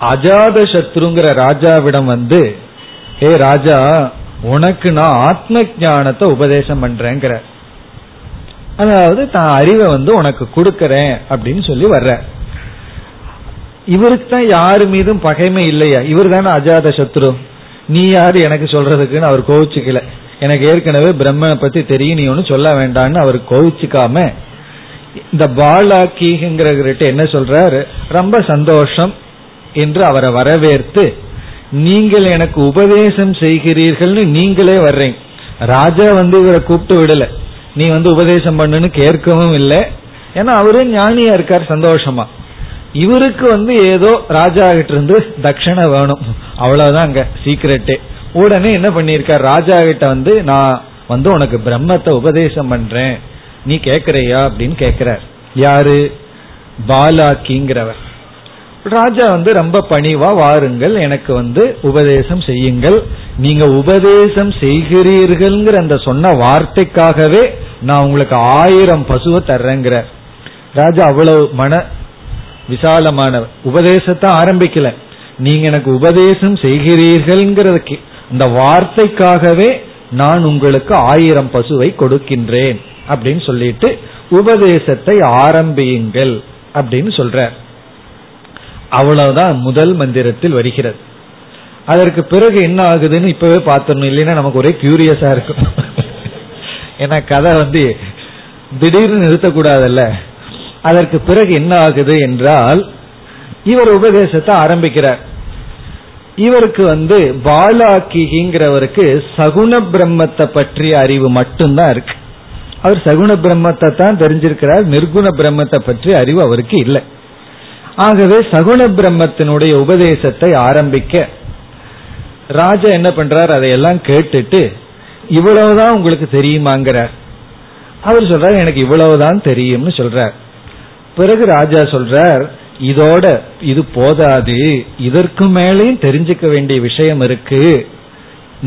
அஜாத சத்ருங்கிற ராஜாவிடம் வந்து ஏ ராஜா உனக்கு நான் ஆத்ம ஞானத்தை உபதேசம் பண்றேங்கிற. அதாவது தான் அறிவை வந்து உனக்கு கொடுக்கறேன் அப்படின்னு சொல்லி வர்ற இவருக்கு தான் யாரு மீதும் பகைமை இல்லையா? இவர் தானே அஜாத சத்ரு. நீ யாரு எனக்கு சொல்றதுக்குன்னு அவர் கோவிச்சுக்கல. எனக்கு ஏற்கனவே பிரம்மனை பத்தி தெரியும் நீ ஒன்னு சொல்ல வேண்டாம்னு அவர் கோவிச்சுக்காம இந்த பாலாக்கிங்கிறவர்கிட்ட என்ன சொல்றாரு? ரொம்ப சந்தோஷம் என்று அவரை வரவேற்று நீங்கள் எனக்கு உபதேசம் செய்கிறீர்கள்னு நீங்களே வர்றீங்க. ராஜா வந்து இவரை கூப்பிட்டு விடல. நீ வந்து உபதேசம் பண்ணுன்னு கேட்கவும் இல்லை. ஏன்னா அவரு ஞானியா இருக்கார் சந்தோஷமா. இவருக்கு வந்து ஏதோ ராஜா கிட்ட இருந்து தட்சணை வேணும். அவ்வளவுதான் அங்க சீக்கிரட்டே உடனே என்ன பண்ணிருக்கார் ராஜா கிட்ட வந்து நான் வந்து உனக்கு பிரம்மத்தை உபதேசம் பண்றேன். நீ கேக்குறியா? அப்படின்னு கேக்குறார். யாரு? பாலாக்கிங்கிறவர். ராஜா வந்து ரொம்ப பணிவா வாருங்கள். எனக்கு வந்து உபதேசம் செய்யுங்கள். நீங்க உபதேசம் செய்கிறீர்கள்ங்கிற அந்த சொன்ன வார்த்தைக்காகவே நான் உங்களுக்கு ஆயிரம் பசுவை தர்றேங்கிற ராஜா அவ்வளவு மன விசாலமானவர் உபதேசத்தை ஆரம்பிக்கல. நீங்க எனக்கு உபதேசம் செய்கிறீர்கள்ங்கிறதுக்கு. இந்த வார்த்தைக்காகவே நான் உங்களுக்கு ஆயிரம் பசுவை கொடுக்கின்றேன் அப்படின்னு சொல்லிட்டு உபதேசத்தை ஆரம்பியுங்கள் அப்படின்னு சொல்றார். அவ்வளவுதான் முதல் மந்திரத்தில் வருகிறது. அதற்கு பிறகு என்ன ஆகுதுன்னு இப்பவே பார்த்தோம் இல்லைன்னா நமக்கு ஒரே கியூரியஸா இருக்கும். ஏன்னா கதை வந்து திடீர்னு நிறுத்தக்கூடாதல்ல. அதற்கு பிறகு என்ன ஆகுது என்றால் இவர் உபதேசத்தை ஆரம்பிக்கிறார். இவருக்கு வந்து பாலாக்கிங்கிறவருக்கு சகுண பிரம்மத்தை பற்றிய அறிவு மட்டும்தான் இருக்கு. அவர் சகுண பிரம்மத்தை தான் தெரிஞ்சிருக்கிறார் நிர்குண பிரம்மத்தை பற்றிய அறிவு அவருக்கு இல்லை. ஆகவே சகுண பிரம்மத்தினுடைய உபதேசத்தை ஆரம்பிக்க ராஜா என்ன பண்றார் அதையெல்லாம் கேட்டுட்டு இவ்வளவுதான் உங்களுக்கு தெரியுமாங்கிறார். அவர் சொல்றார் எனக்கு இவ்வளவுதான் தெரியும்னு சொல்றார். பிறகு ராஜா சொல்றார் இதோட இது போதாது. இதற்கு மேலேயும் தெரிஞ்சுக்க வேண்டிய விஷயம் இருக்கு.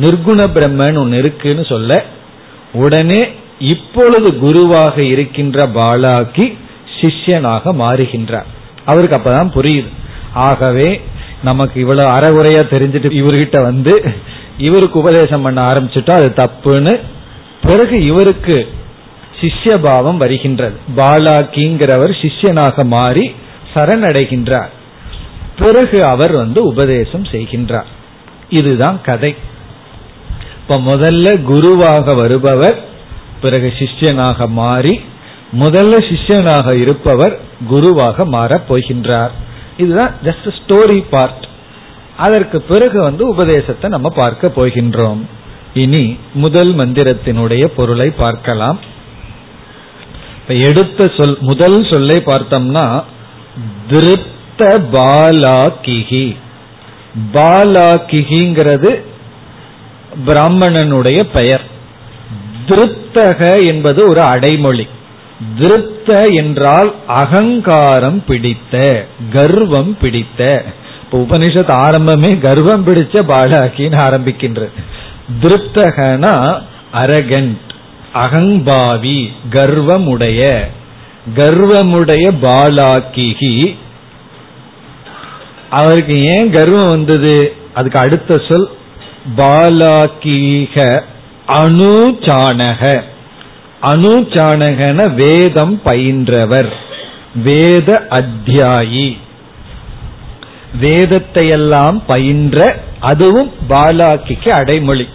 நிர்குண பிரம்மன் ஒன்னு இருக்குன்னு சொல்ல உடனே இப்பொழுது குருவாக இருக்கின்ற பாலாக்கி சிஷ்யனாக மாறுகின்றார். அவருக்கு அப்பதான் புரியுது. ஆகவே நமக்கு இவ்வளவு அறகுறையா தெரிஞ்சிட்டு இவர்கிட்ட வந்து இவருக்கு உபதேசம் பண்ண ஆரம்பிச்சுட்டோம் அது தப்புன்னு பிறகு இவருக்கு சிஷ்யபாவம் வருகின்றது. பாலாக்கிங்கிறவர் சிஷ்யனாக மாறி சரணடைகின்றார். பிறகு அவர் வந்து உபதேசம் செய்கின்றார். இதுதான் கதை. இப்ப முதல்ல குருவாக வருபவர் பிறகு சிஷ்யனாக மாறி முதல்ல சிஷ்யனாக இருப்பவர் குருவாக மாறப் போகின்றார். இதுதான் ஜஸ்ட் ஸ்டோரி பார்ட் அதற்கு பிறகு வந்து உபதேசத்தை நம்ம பார்க்க போகின்றோம். இனி முதல் மந்திரத்தினுடைய பொருளை பார்க்கலாம். இப்ப எடுத்த சொல் முதல் சொல்லை பார்த்தோம்னா திருத்த பாலாக்கிகி பாலாகிஹிங்கிறது பிராமணனுடைய பெயர். திருத்தக என்பது ஒரு அடைமொழி. திருத்த என்றால் அகங்காரம் பிடித்த கர்வம் பிடித்த. இப்ப உபனிஷத் ஆரம்பமே கர்வம் பிடிச்ச பாலாகின்னு ஆரம்பிக்கின்றது. திருப்தகனா அரகண்ட். அகங்பாவி கர்வமுடைய கர்வமுடைய பாலாக்கிகி. அவருக்கு ஏன் கர்வம் வந்தது? அதுக்கு அடுத்த சொல் பாலாக்கீக அணுச்சானக அனுச்சானகன வேதம் பயின்றவர். வேத அத்தியாயி. வேதத்தை எல்லாம் பயின்ற அதுவும் பாலாக்கிக்கு அடைமொழி.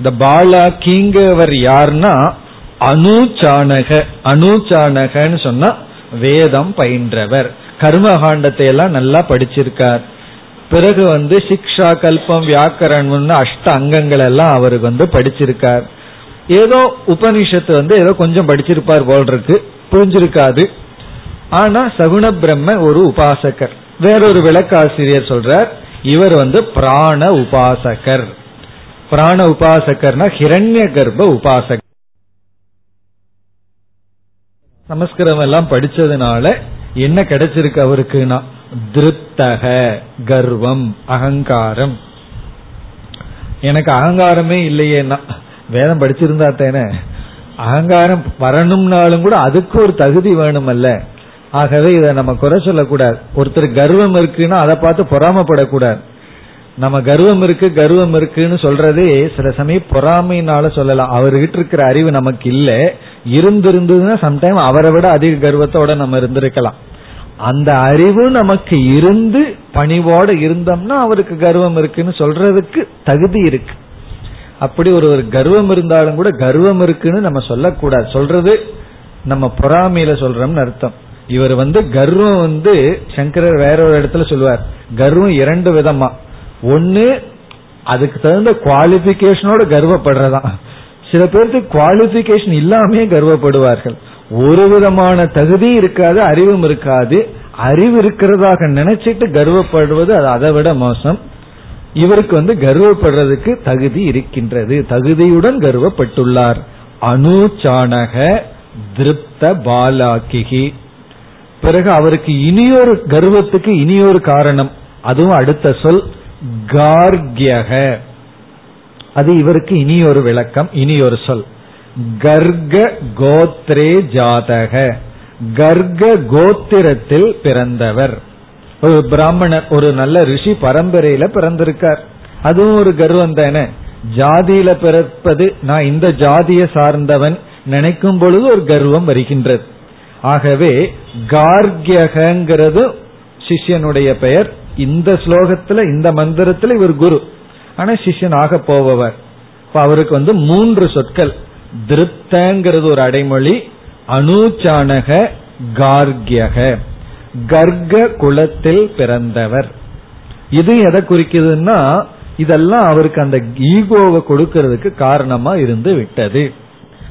இந்த பாலாக்கிங்கவர் யார்னா? அனுச்சானக அனுச்சானகன்னு சொன்னா வேதம் பயின்றவர். கர்மகாண்டத்தை எல்லாம் நல்லா படிச்சிருக்கார். பிறகு வந்து சிக்ஷா கல்பம் வியாக்கரன் அஷ்ட அங்கங்கள் எல்லாம் அவருக்கு வந்து படிச்சிருக்கார். ஏதோ உபனிஷத்து வந்து ஏதோ கொஞ்சம் படிச்சிருப்பார் போல் இருக்கு புரிஞ்சிருக்காது. ஆனா சகுண பிரம்ம ஒரு உபாசகர். வேறொரு விளக்காசிரியர் சொல்றார் இவர் வந்து பிராண உபாசகர். பிராண உபாசகர்னா ஹிரண்ய கர்ப்ப உபாசகர் சமஸ்கிருதம் எல்லாம் படிச்சதுனால என்ன கிடைச்சிருக்கு அவருக்குனா திருப்தக கர்வம் அகங்காரம் எனக்கு அகங்காரமே இல்லையேன்னா வேதம் படிச்சிருந்தா தானே அகங்காரம் வரணும்னாலும் கூட அதுக்கு ஒரு தகுதி வேணும் அல்ல ஆகவே இதை நம்ம குறை சொல்லக்கூடாது ஒருத்தர் கர்வம் இருக்குன்னா அதை பார்த்து பொறாமப்படக்கூடாது நம்ம கர்வம் இருக்கு கர்வம் இருக்குன்னு சொல்றதே சில சமயம் பொறாமைனால சொல்லலாம். அவர்கிட்ட இருக்கிற அறிவு நமக்கு இல்ல. இருந்திருந்ததுன்னா சம்டைம் அவரை விட அதிக கர்வத்தோட நம்ம இருந்திருக்கலாம். அந்த அறிவு நமக்கு இருந்து பணிவோட இருந்தோம்னா அவருக்கு கர்வம் இருக்குன்னு சொல்றதுக்கு தகுதி இருக்கு. அப்படி ஒரு ஒரு கர்வம் இருந்தாலும் கூட கர்வம் இருக்குன்னு நம்ம சொல்லக்கூடாது. சொல்றது நம்ம பொறாமையில சொல்றோம்னு அர்த்தம். இவர் வந்து கர்வம் வந்து சங்கரர் வேற ஒரு இடத்துல சொல்லுவார். கர்வம் இரண்டு விதமா. ஒன்னு அதுக்கு தகுந்த குவாலிபிகேஷனோட கர்வப்படுறதான். சில பேருக்கு குவாலிபிகேஷன் இல்லாமே கர்வப்படுவார்கள். ஒரு விதமான தகுதி இருக்காது அறிவும் இருக்காது. அறிவு இருக்கிறதாக நினைச்சிட்டு கர்வப்படுவது அது அதை விட மோசம். இவருக்கு வந்து கர்வப்படுறதுக்கு தகுதி இருக்கின்றது. தகுதியுடன் கர்வப்பட்டுள்ளார். அனுச்சானக திருப்த பாலாக்கிகி. பிறகு அவருக்கு இனியொரு கர்வத்துக்கு இனியொரு காரணம். அதுவும் அடுத்த சொல். கார்கியக. அது இவருக்கு இனி ஒரு விளக்கம் இனி ஒரு சொல். கர்க கோத்ரே ஜாதக. கர்க கோத்திரத்தில் பிறந்தவர். ஒரு பிராமணர் ஒரு நல்ல ரிஷி பரம்பரையில பிறந்திருக்கார். அதுவும் ஒரு கர்வம் தானே. ஜாதியில பிறப்பது நான் இந்த ஜாதியை சார்ந்தவன் நினைக்கும் பொழுது ஒரு கர்வம் வருகின்றது. ஆகவே கார்கியகங்கிறது சிஷ்யனுடைய பெயர் இந்த ஸ்லோகத்துல இந்த மந்திரத்துல இவர் குரு. ஆனா சிஷ்யன் ஆக போபவர். இப்ப அவருக்கு வந்து மூன்று சொற்கள். திருப்தங்கிறது ஒரு அடைமொழி அனுச்சானக கார்கியக கர்க குலத்தில் பிறந்தவர். இது எதை குறிக்குதுன்னா இதெல்லாம் அவருக்கு அந்த ஈகோவை கொடுக்கறதுக்கு காரணமா இருந்து விட்டது.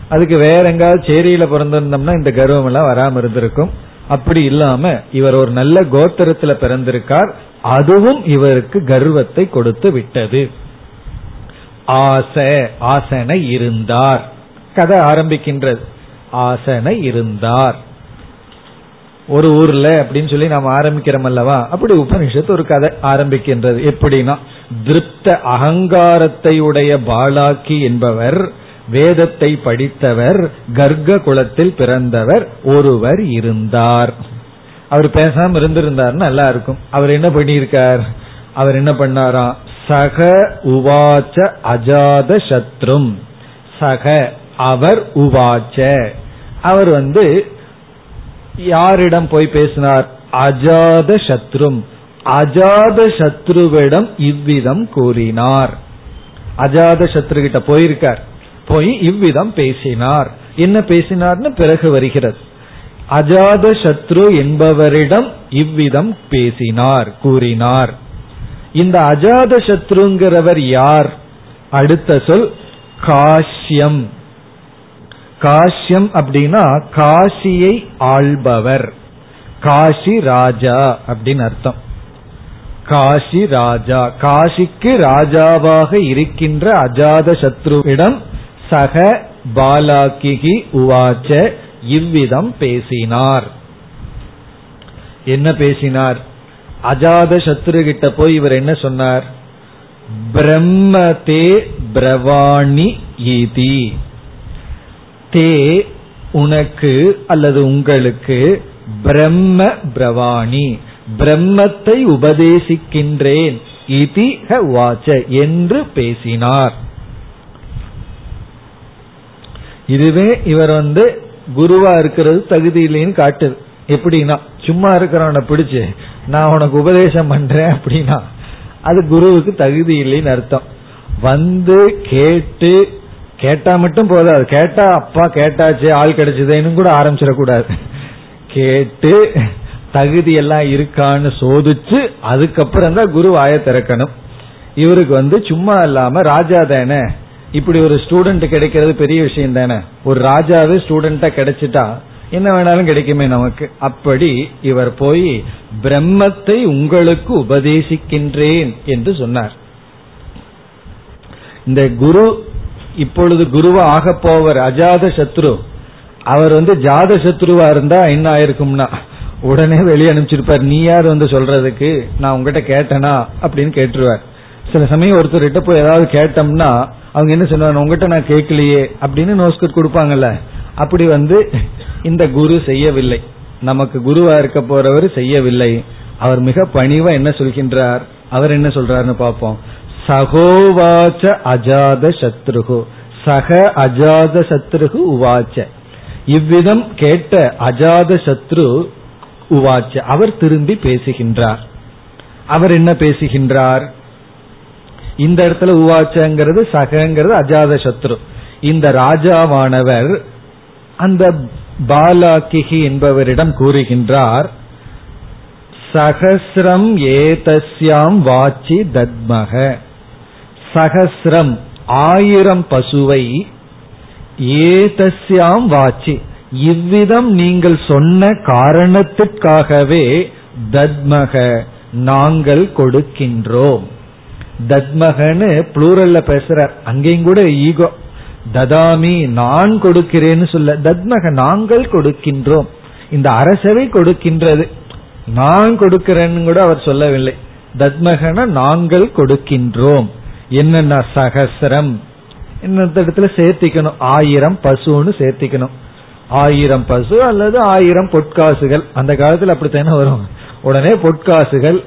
அதுக்கு வேற எங்காவது சேரியில பிறந்திருந்தோம்னா இந்த கர்வம் எல்லாம் வராம இருந்திருக்கும். அப்படி இல்லாம இவர் ஒரு நல்ல கோத்திரத்துல பிறந்திருக்கார். அதுவும் இவருக்கு கர்வத்தை கொடுத்து விட்டது. ஆசை ஆசனை இருந்தார். கதை ஆரம்பிக்கின்றது. ஆசனை இருந்தார். ஒரு ஊர்ல அப்படின்னு சொல்லி நாம் ஆரம்பிக்கிறோம் அல்லவா? அப்படி உபனிஷத்து ஒரு கதை ஆரம்பிக்கின்றது. எப்படின்னா திருப்த அகங்காரத்தை உடைய பாலாக்கி என்பவர் வேதத்தை படித்தவர் கர்க்க குலத்தில் பிறந்தவர் ஒருவர் இருந்தார். அவர் பேசாம இருந்திருந்தார் நல்லா இருக்கும். அவர் என்ன பண்ணியிருக்கார்? அவர் என்ன பண்ணாராம் சக உவாச்ச அஜாத சத்ரும். சக அவர் உவாச்ச. அவர் வந்து யாரிடம் போய் பேசினார்? அஜாத சத்ரும். அஜாத சத்ருவிடம் இவ்விதம் கூறினார். அஜாத சத்ரு கிட்ட போயிருக்கார். போய் இவ்விதம் பேசினார். என்ன பேசினார்னு பிறகு வருகிறது. அஜாத சத்ரு என்பவரிடம் இவ்விதம் பேசினார் கூறினார். இந்த அஜாத சத்ருங்கிறவர் யார்? அடுத்த சொல் காஷ்யம். காஷ்யம் அப்படின்னா காசியை ஆள்பவர். காசி ராஜா அப்படின்னு அர்த்தம். காசி ராஜா. காசிக்கு ராஜாவாக இருக்கின்ற அஜாத சத்ருவிடம் சக பாலாக்கிகி உவாச்ச இவ்விதம் பேசினார். என்ன பேசினார்? அஜாத சத்ரு கிட்ட போய் இவர் என்ன சொன்னார்? பிரம்மதே பிரவாணி ஈதி. தே உனக்கு அல்லது உங்களுக்கு பிரம்ம பிரவாணி பிரம்மத்தை உபதேசிக்கின்றேன். இதிக வாச்ச என்று பேசினார். இதுவே இவர் வந்து குருவா இருக்கிறது தகுதி இல்லைன்னு காட்டுது. எப்படின்னா சும்மா இருக்கிறவனை பிடிச்சு நான் உனக்கு உபதேசம் பண்றேன் அப்படின்னா அது குருவுக்கு தகுதி இல்லைன்னு அர்த்தம். வந்து கேட்டு கேட்டா மட்டும் போதாது. கேட்டா அப்பா கேட்டாச்சு ஆள் கிடைச்சதேன்னு கூட ஆரம்பிச்சிடக்கூடாது. கேட்டு தகுதி எல்லாம் இருக்கான்னு சோதிச்சு அதுக்கப்புறம் தான் குரு வாய திறக்கணும். இவருக்கு வந்து சும்மா இல்லாம ராஜா தானே இப்படி ஒரு ஸ்டூடெண்ட் கிடைக்கிறது பெரிய விஷயம் தானே? ஒரு ராஜாவே ஸ்டூடெண்டா கிடைச்சிட்டா என்ன வேணாலும் கிடைக்குமே நமக்கு. அப்படி இவர் போய் பிரம்மத்தை உங்களுக்கு உபதேசிக்கின்றேன் என்று சொன்னார். இந்த குரு இப்பொழுது குருவா ஆக போவர் அஜாத சத்ரு. அவர் வந்து ஜாத சத்ருவா இருந்தா என்ன ஆயிருக்கும்னா உடனே வெளியே அனுப்பிச்சிருப்பார். நீ யார் வந்து சொல்றதுக்கு? நான் உங்ககிட்ட கேட்டனா? அப்படின்னு கேட்டுருவார். சில சமயம் ஒருத்தர்கிட்ட போய் ஏதாவது கேட்டோம்னா அவங்க என்ன சொல்லுவாங்க உங்ககிட்ட நான் கேட்கலையே அப்படின்னு நோஸ்கட் கொடுப்பாங்கல்ல. அப்படி வந்து இந்த குரு செய்யவில்லை. நமக்கு குருவா இருக்க போறவர் செய்யவில்லை. அவர் மிக பணிவா என்ன சொல்கின்றார்? அவர் என்ன சொல்றாருன்னு பார்ப்போம். சகோவாச்ச அஜாத சத்ருகு. சக அஜாத சத்ருகு உவாச்ச. இவ்விதம் கேட்ட அஜாத சத்ரு உவாச்ச. அவர் திரும்பி பேசுகின்றார். அவர் என்ன பேசுகின்றார்? இந்த இடத்துல உவாச்சங்கிறது சகங்கிறது அஜாத சத்ரு. இந்த ராஜாவானவர் அந்த பாலாக்கிகி என்பவரிடம் கூறுகின்றார் சகசிரம் ஏதஸ்யாம் வாச்சி தத்மக சகசிரம் ஆயிரம் பசுவை ஏதஸ்யாம் வாச்சி. இவ்விதம் நீங்கள் சொன்ன காரணத்திற்காகவே தத்மக நாங்கள் கொடுக்கின்றோம். தத்மகன்னு புளூரல்ல பேசுறார். அங்கேயும் கூட ஈகோ ததாமி நான் கொடுக்கிறேன்னு சொல்ல தத்மக நாங்கள் கொடுக்கின்றோம். இந்த அரசவை கொடுக்கின்றது. நான் கொடுக்கிறேன்னு கூட அவர் சொல்லவில்லை. தத்மகன நாங்கள் கொடுக்கின்றோம். என்னென்ன சகசரம். என்ன இடத்துல சேர்த்திக்கணும். ஆயிரம் பசுன்னு சேர்த்திக்கணும். ஆயிரம் பசு அல்லது ஆயிரம் பொற்காசுகள். அந்த காலத்தில் அப்படித்தானே வரும். உடனே பொற்காசுகள்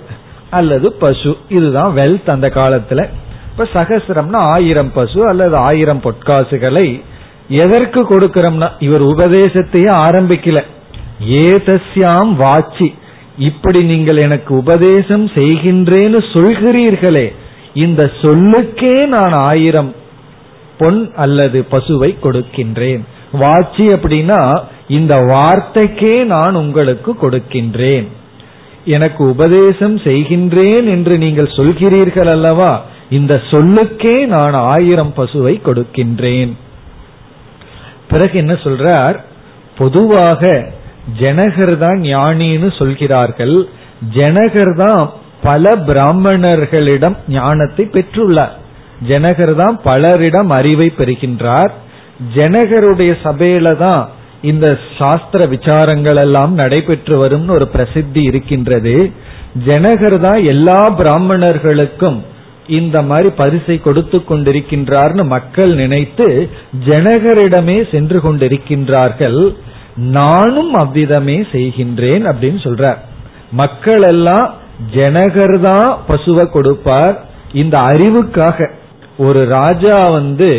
அல்லது பசு. இதுதான் வெல்த் அந்த காலத்துல. இப்ப சகசிரம்னா ஆயிரம் பசு அல்லது ஆயிரம் பொற்காசுகளை எதற்கு கொடுக்கிறோம்னா இவர் உபதேசத்தையே ஆரம்பிக்கல. ஏதஸ்யாம் வாச்சி. இப்படி நீங்கள் எனக்கு உபதேசம் செய்கின்றேன்னு சொல்கிறீர்களே இந்த சொல்லுக்கே நான் ஆயிரம் பொன் அல்லது பசுவை கொடுக்கின்றேன். வாட்சி அப்படின்னா இந்த வார்த்தைக்கே நான் உங்களுக்கு கொடுக்கின்றேன். எனக்கு உபதேசம் செய்கின்றேன் என்று நீங்கள் சொல்கிறீர்கள் அல்லவா? இந்த சொல்லுக்கே நான் ஆயிரம் பசுவை கொடுக்கின்றேன். பிறகு என்ன சொல்றார்? பொதுவாக ஜனகர் தான் ஞானின்னு சொல்கிறார்கள். ஜனகர் தான் பல பிராமணர்களிடம் ஞானத்தை பெற்றுள்ளார். ஜனகர் தான் பலரிடம் அறிவை பெறுகின்றார். ஜனகருடைய சபையில தான் இந்த சாஸ்திர விசாரங்கள் எல்லாம் நடைபெற்று வரும்னு ஒரு பிரசித்தி இருக்கின்றது. ஜனகர் தான் எல்லா பிராமணர்களுக்கும் இந்த மாதிரி பரிசை கொடுத்து கொண்டிருக்கின்றார்னு மக்கள் நினைத்து ஜனகரிடமே சென்று கொண்டிருக்கின்றார்கள். நானும் அவ்விதமே செய்கின்றேன் அப்படின்னு சொல்றார். மக்கள் எல்லாம் ஜனகர் தான் பசுவை கொடுப்பார். இந்த அறிவுக்காக ஒரு ராஜா வந்து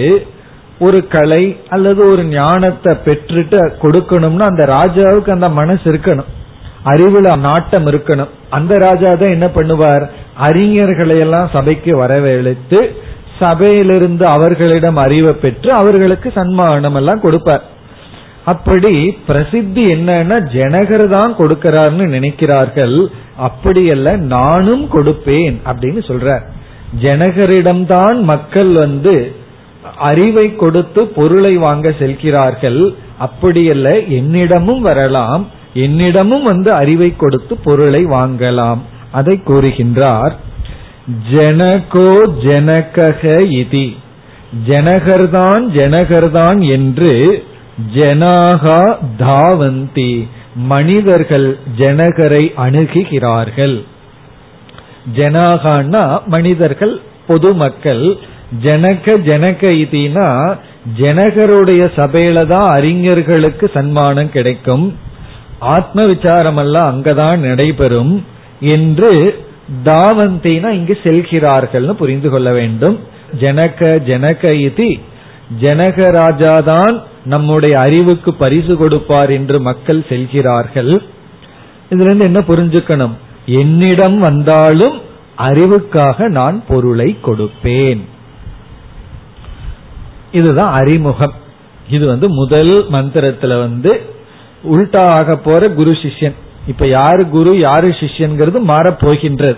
ஒரு கலை அல்லது ஒரு ஞானத்தை பெற்றுட்டு கொடுக்கணும்னா அந்த ராஜாவுக்கு அந்த மனசு இருக்கணும். அறிவுல நாட்டம் இருக்கணும். அந்த ராஜா தான் என்ன பண்ணுவார்? அறிஞர்களை எல்லாம் சபைக்கு வரவழைத்து சபையிலிருந்து அவர்களிடம் அறிவை பெற்று அவர்களுக்கு சன்மானம் எல்லாம் கொடுப்பார். அப்படி பிரசித்தி என்னன்னா ஜனகர் தான் கொடுக்கிறார்னு நினைக்கிறார்கள். அப்படியல்ல நானும் கொடுப்பேன் அப்படின்னு சொல்ற ஜனகரிடம்தான் மக்கள் வந்து அறிவை கொடுத்து பொருளை வாங்க செல்கிறார்கள். அப்படியல்ல என்னிடமும் வரலாம். என்னிடமும் வந்து அறிவை கொடுத்து பொருளை வாங்கலாம். அதை கூறுகின்றார் ஜனகோ ஜனகக இதி. ஜனகர்தான் ஜனகர்தான் என்று ஜனாகா தாவந்தி. மனிதர்கள் ஜனகரை அணுகுகிறார்கள். ஜனாகான்னா மனிதர்கள் பொதுமக்கள் ஜனக ஜனக இதுனா ஜனகருடைய சபையில தான் அறிஞர்களுக்கு சன்மானம் கிடைக்கும். ஆத்ம விசாரம் எல்லாம் அங்கதான் நடைபெறும் என்று தாவந்தினா இங்கு செல்கிறார்கள்னு புரிந்து கொள்ள வேண்டும். ஜனக ஜனக இதி ஜனகராஜாதான் நம்முடைய அறிவுக்கு பரிசு கொடுப்பார் என்று மக்கள் செல்கிறார்கள். இதுல இருந்து என்ன புரிஞ்சுக்கணும்? என்னிடம் வந்தாலும் அறிவுக்காக நான் பொருளை கொடுப்பேன். இதுதான் அறிமுகம். இது வந்து முதல் மந்திரத்துல வந்து உல்டா ஆக போற குரு சிஷ்யன். இப்ப யாரு குரு யாரு சிஷ்யன்கிறது மாறப் போகின்றது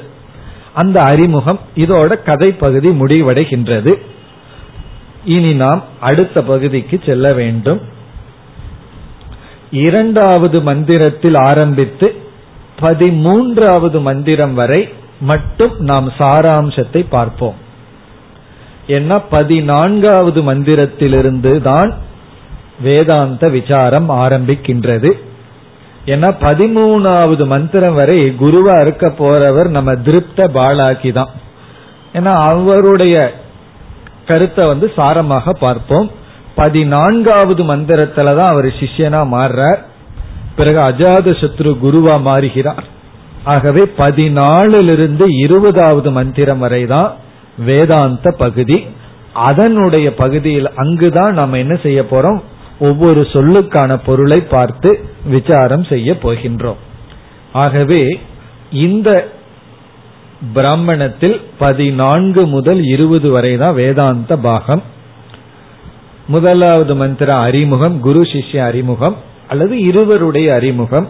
அந்த அறிமுகம் இதோட கதை பகுதி முடிவடைகின்றது. இனி நாம் அடுத்த பகுதிக்கு செல்ல வேண்டும். இரண்டாவது மந்திரத்தில் ஆரம்பித்து பதிமூன்றாவது மந்திரம் வரை மட்டும் நாம் சாராம்சத்தை பார்ப்போம். ஏன்னா பதினான்காவது மந்திரத்திலிருந்து தான் வேதாந்த விசாரம் ஆரம்பிக்கின்றது. ஏன்னா பதிமூணாவது மந்திரம் வரை குருவா இருக்க போறவர் நம்ம திருப்த பாலாக்கி தான். ஏன்னா அவருடைய கருத்தை வந்து சாரமாக பார்ப்போம். பதினான்காவது மந்திரத்துல தான் அவர் சிஷ்யனா மாறுறார். பிறகு அஜாத சத்ரு குருவா மாறுகிறார். ஆகவே பதினாலிலிருந்து இருபதாவது மந்திரம் வரை தான் வேதாந்த பகுதி. அதனுடைய பகுதியில் அங்குதான் நம்ம என்ன செய்ய போறோம்? ஒவ்வொரு சொல்லுக்கான பொருளை பார்த்து விசாரம் செய்ய போகின்றோம். ஆகவே இந்த பிராமணத்தில் பதினான்கு முதல் இருபது வரை தான் வேதாந்த பாகம். முதலாவது மந்திர அறிமுகம் குரு சிஷ்ய அறிமுகம் அல்லது இருவருடைய அறிமுகம்.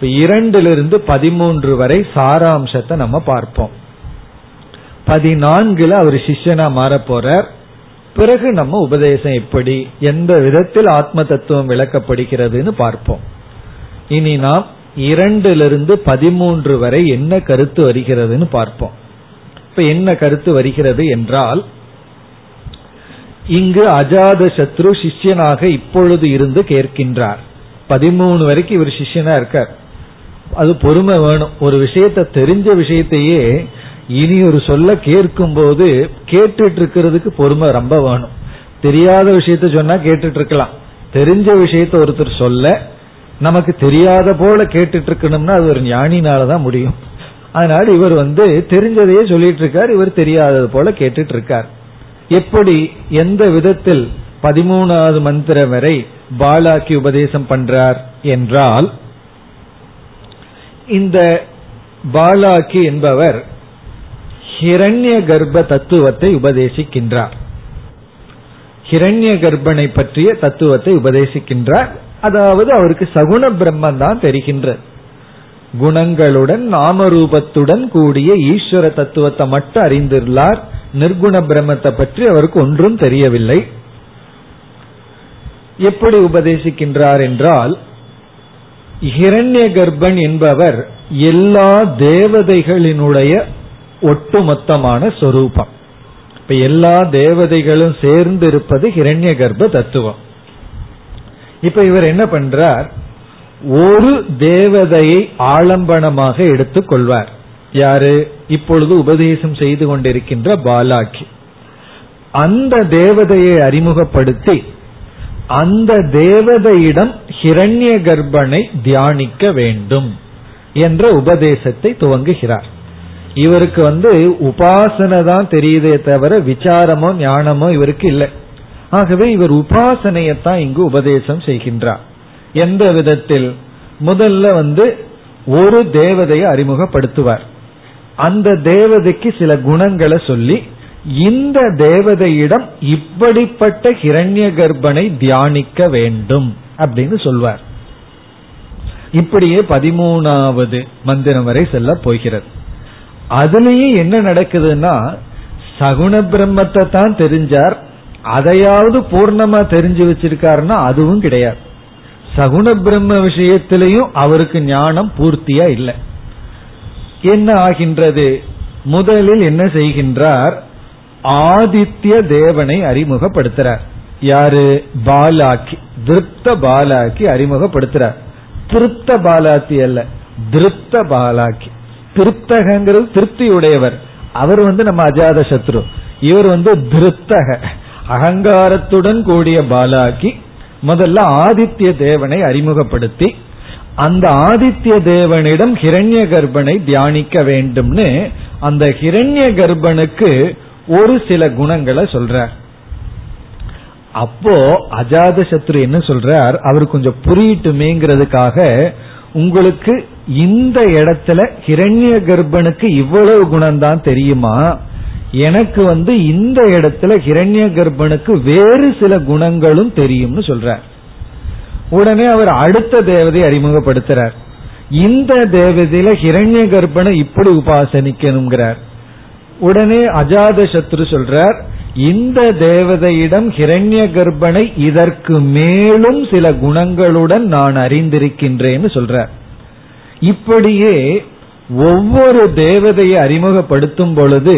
இரண்டிலிருந்து பதிமூன்று வரை சாராம்சத்தை நம்ம பார்ப்போம். பதினான்குல அவர் சிஷ்யனா மாற போறார் பிறகு நம்ம உபதேசம் எப்படி எந்த விதத்தில் ஆத்ம தத்துவம் விளக்கப்படுகிறதுன்னு பார்ப்போம். இனி நாம் இரண்டிலிருந்து பதிமூன்று வரை என்ன கருத்து வருகிறதுன்னு பார்ப்போம். இப்ப என்ன கருத்து வருகிறது என்றால் இங்கு அஜாத சத்ரு சிஷ்யனாக இப்பொழுது இருந்து கேட்கின்றார். பதிமூணு வரைக்கும் இவர் சிஷ்யனா இருக்கார். அது பொறுமை வேணும். ஒரு விஷயத்த தெரிஞ்ச விஷயத்தையே இனி ஒரு சொல்ல கேட்கும் போது கேட்டுட்டு இருக்கிறதுக்கு பொறுமை ரொம்ப வேணும். தெரியாத விஷயத்த சொன்னா கேட்டுட்டு இருக்கலாம் தெரிஞ்ச விஷயத்த ஒருத்தர் சொல்ல நமக்கு தெரியாத போல கேட்டுட்டு இருக்கணும்னா அது ஒரு ஞானினாலதான் முடியும். அதனால இவர் வந்து தெரிஞ்சதையே சொல்லிட்டு இருக்கார் இவர் தெரியாதது போல கேட்டுட்டு இருக்கார் எப்படி எந்த விதத்தில் பதிமூணாவது மந்திரம் வரை பாலாக்கி உபதேசம் பண்றார் என்றால் இந்த பாலாக்கி என்பவர் ஹிரண்ய கர்ப்ப தத்துவத்தை உபதேசிக்கின்றார். ஹிரண்ய கர்ப்பனை பற்றிய தத்துவத்தை உபதேசிக்கின்றார். அதாவது அவருக்கு சகுண பிரம்மன் தான் தெரிகின்றது. குணங்களுடன் நாமரூபத்துடன் கூடிய ஈஸ்வர தத்துவத்தை மட்டும் அறிந்துள்ளார் நிர்குண பிரம்மத்தை பற்றி அவருக்கு ஒன்றும் தெரியவில்லை. எப்படி உபதேசிக்கின்றார் என்றால் ஹிரண்ய கர்ப்பன் என்பவர் எல்லா தேவதைகளினுடைய ஒட்டுமொத்தமான சொரூபம். இப்ப எல்லா தேவதைகளும் சேர்ந்து இருப்பது ஹிரண்ய கர்ப்ப தத்துவம். இப்ப இவர் என்ன பண்றார்? ஒரு தேவதையை ஆலம்பனமாக எடுத்துக் கொள்வார். யாரு? இப்பொழுது உபதேசம் செய்து கொண்டிருக்கின்ற பாலாக்கி அந்த தேவதையை அறிமுகப்படுத்தி அந்த தேவதையிடம் ஹிரண்ய கர்ப்பனை தியானிக்க வேண்டும் என்ற உபதேசத்தை துவங்குகிறார். இவருக்கு வந்து உபாசனை தான் தெரியுதே தவிர விசாரமோ ஞானமோ இவருக்கு இல்லை. ஆகவே இவர் உபாசனையத்தான் இங்கு உபதேசம் செய்கின்றார். எந்த விதத்தில்? முதல்ல வந்து ஒரு தேவதையை அறிமுகப்படுத்துவார். அந்த தேவதைக்கு சில குணங்களை சொல்லி இந்த தேவதையிடம் இப்படிப்பட்ட ஹிரண்ய கர்ப்பனை தியானிக்க வேண்டும் அப்படின்னு சொல்வார். இப்படியே பதிமூணாவது மந்திரம் வரை செல்ல போகிறது. அதுலயும் என்ன நடக்குதுன்னா சகுண பிரம்மத்தை தான் தெரிஞ்சார் அதையாவது பூர்ணமா தெரிஞ்சு வச்சிருக்காருன்னா அதுவும் கிடையாது. சகுண பிரம்ம விஷயத்திலையும் அவருக்கு ஞானம் பூர்த்தியா இல்லை. என்ன ஆகின்றது? முதலில் என்ன செய்கின்றார்? ஆதித்ய தேவனை அறிமுகப்படுத்துறார். யாரு? பாலாக்கி. திருப்த பாலாக்கி அறிமுகப்படுத்துறார். திருப்த பாலாத்தி அல்ல திருப்த பாலாக்கி. திருப்தகங்கிறது திருப்தியுடையவர். அவர் வந்து நம்ம அஜாத சத்ரு. இவர் வந்து திருத்தக. அகங்காரத்துடன் கூடிய பாலாகி முதல்ல ஆதித்ய தேவனை அறிமுகப்படுத்தி அந்த ஆதித்ய தேவனிடம் ஹிரண்ய கர்ப்பனை தியானிக்க வேண்டும்னு அந்த ஹிரண்ய கர்ப்பனுக்கு ஒரு சில குணங்களை சொல்றார். அப்போ அஜாத சத்ரு என்ன சொல்றார்? அவர் கொஞ்சம் புரியட்டுமேங்கிறதுக்காக உங்களுக்கு இந்த இடத்துல ஹிரண்ய கர்ப்பனுக்கு இவ்வளவு குணம்தான் தெரியுமா? எனக்கு வந்து இந்த இடத்துல ஹிரண்ய கர்ப்பனுக்கு வேறு சில குணங்களும் தெரியும்னு சொல்றார். உடனே அவர் அடுத்த தேவதை அறிமுகப்படுத்துறார். இந்த தேவதையில ஹிரண்ய கர்ப்பனை இப்படி உபாசனிக்கணுங்கிறார். உடனே அஜாத சத்ரு சொல்றார் இந்த தேவதையிடம் ஹிரண்ய கர்ப்பனை இதற்கு மேலும் சில குணங்களுடன் நான் அறிந்திருக்கின்றேன்னு சொல்றார் இப்படியே ஒவ்வொரு தேவதையை அறிமுகப்படுத்தும் பொழுது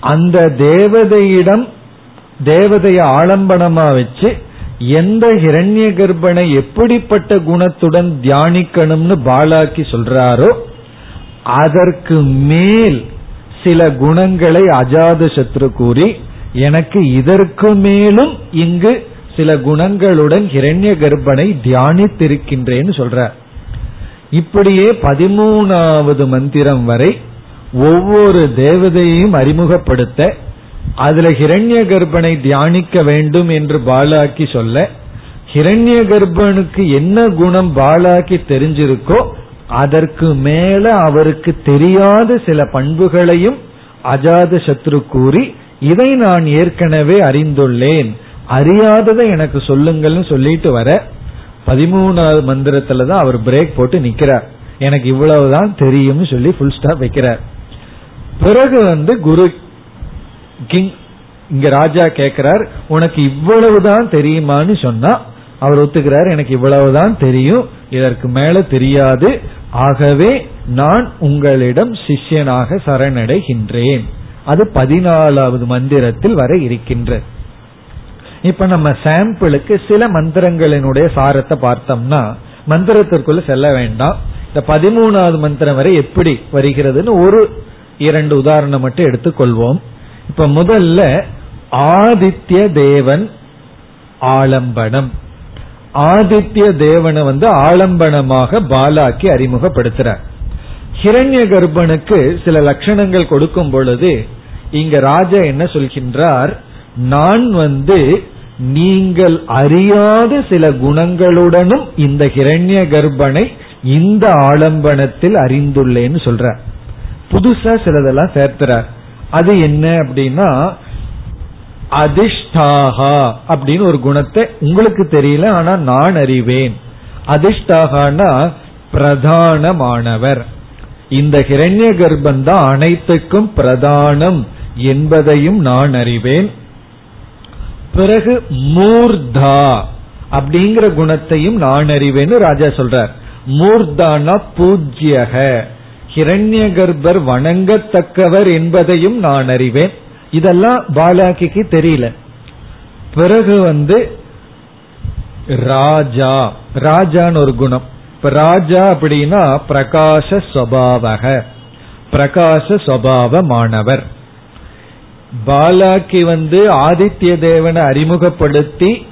அந்த தேவதையிடம் தேவதையை ஆலம்பனமா வச்சு எந்த ஹிரண்ய கர்ப்பனை எப்படிப்பட்ட குணத்துடன் தியானிக்கணும்னு பாலாக்கி சொல்றாரோ அதற்கு மேல் சில குணங்களை அஜாத சத்ரு கூறி எனக்கு இதற்கு மேலும் இங்கு சில குணங்களுடன் ஹிரண்ய கர்ப்பனை தியானித்திருக்கின்றேன்னு சொல்ற. இப்படியே பதிமூணாவது மந்திரம் வரை ஒவ்வொரு தேவதையையும் அறிமுகப்படுத்த அதுல ஹிரண்ய கர்ப்பனை தியானிக்க வேண்டும் என்று பாலாக்கி சொல்ல ஹிரண்ய கர்ப்பனுக்கு என்ன குணம் பாலாக்கி தெரிஞ்சிருக்கோ அதற்கு மேல அவருக்கு தெரியாத சில பண்புகளையும் அஜாத சத்ரு கூறி இதை நான் ஏற்கனவே அறிந்துள்ளேன். அறியாததை எனக்கு சொல்லுங்கள்னு சொல்லிட்டு வர பதிமூணாவது மந்திரத்துல தான் அவர் பிரேக் போட்டு நிக்கிறார். எனக்கு இவ்வளவுதான் தெரியும்னு சொல்லி புல் ஸ்டாப் வைக்கிறார். பிறகு வந்து குரு கிங் இங்க ராஜா கேட்கிறார் உனக்கு இவ்வளவுதான் தெரியுமான்னு சொன்னா அவர் ஒத்துக்கிறார் எனக்கு இவ்வளவுதான் தெரியும் இதற்கு மேல தெரியாது. ஆகவே நான் உங்களிடம் சிஷ்யனாக சரணடைகின்றேன். அது பதினாலாவது மந்திரத்தில் வர இருக்கின்ற. இப்ப நம்ம சாம்பிளுக்கு சில மந்திரங்களினுடைய சாரத்தை பார்த்தோம்னா மந்திரத்திற்குள்ள செல்ல வேண்டாம். இந்த பதிமூணாவது மந்திரம் வரை எப்படி வருகிறதுன்னு ஒரு இரண்டு உதாரணம் மட்டும் எடுத்துக்கொள்வோம். இப்ப முதல்ல ஆதித்ய தேவன் ஆலம்பனம். ஆதித்ய தேவனை வந்து ஆலம்பனமாக பாலாக்கி அறிமுகப்படுத்துறார். ஹிரண்ய கர்ப்பனுக்கு சில லட்சணங்கள் கொடுக்கும் பொழுது இங்க ராஜா என்ன சொல்கின்றார்? நான் வந்து நீங்கள் அறியாத சில குணங்களுடனும் இந்த ஹிரண்ய கர்ப்பனை இந்த ஆலம்பனத்தில் அறிந்துள்ளேன்னு சொல்ற புதுசா சிலதெல்லாம் சேர்த்துறார். அது என்ன அப்படின்னா அதிஷ்டாகா அப்படின்னு ஒரு குணத்தை உங்களுக்கு தெரியல ஆனா நான் அறிவேன். அதிஷ்டாகானா பிரதானமானவர். இந்த ஹிரண்ய கர்ப்பன் தான் அனைத்துக்கும் பிரதானம் என்பதையும் நான் அறிவேன். பிறகு மூர்தா அப்படிங்கிற குணத்தையும் நான் அறிவேன்னு ராஜா சொல்றார். மூர்தானா பூஜ்யக. ஹிரண்ய கர்ப்பர் வணங்கத்தக்கவர் என்பதையும் நான் அறிவேன். இதெல்லாம் பாலாக்கிக்கு தெரியல. பிறகு வந்து ராஜா ராஜான்னு ஒரு குணம். இப்ப ராஜா அப்படின்னா பிரகாச சுவாவக. பிரகாச சுவாவமானவர். பாலாக்கி வந்து ஆதித்ய தேவனை அறிமுகப்படுத்தி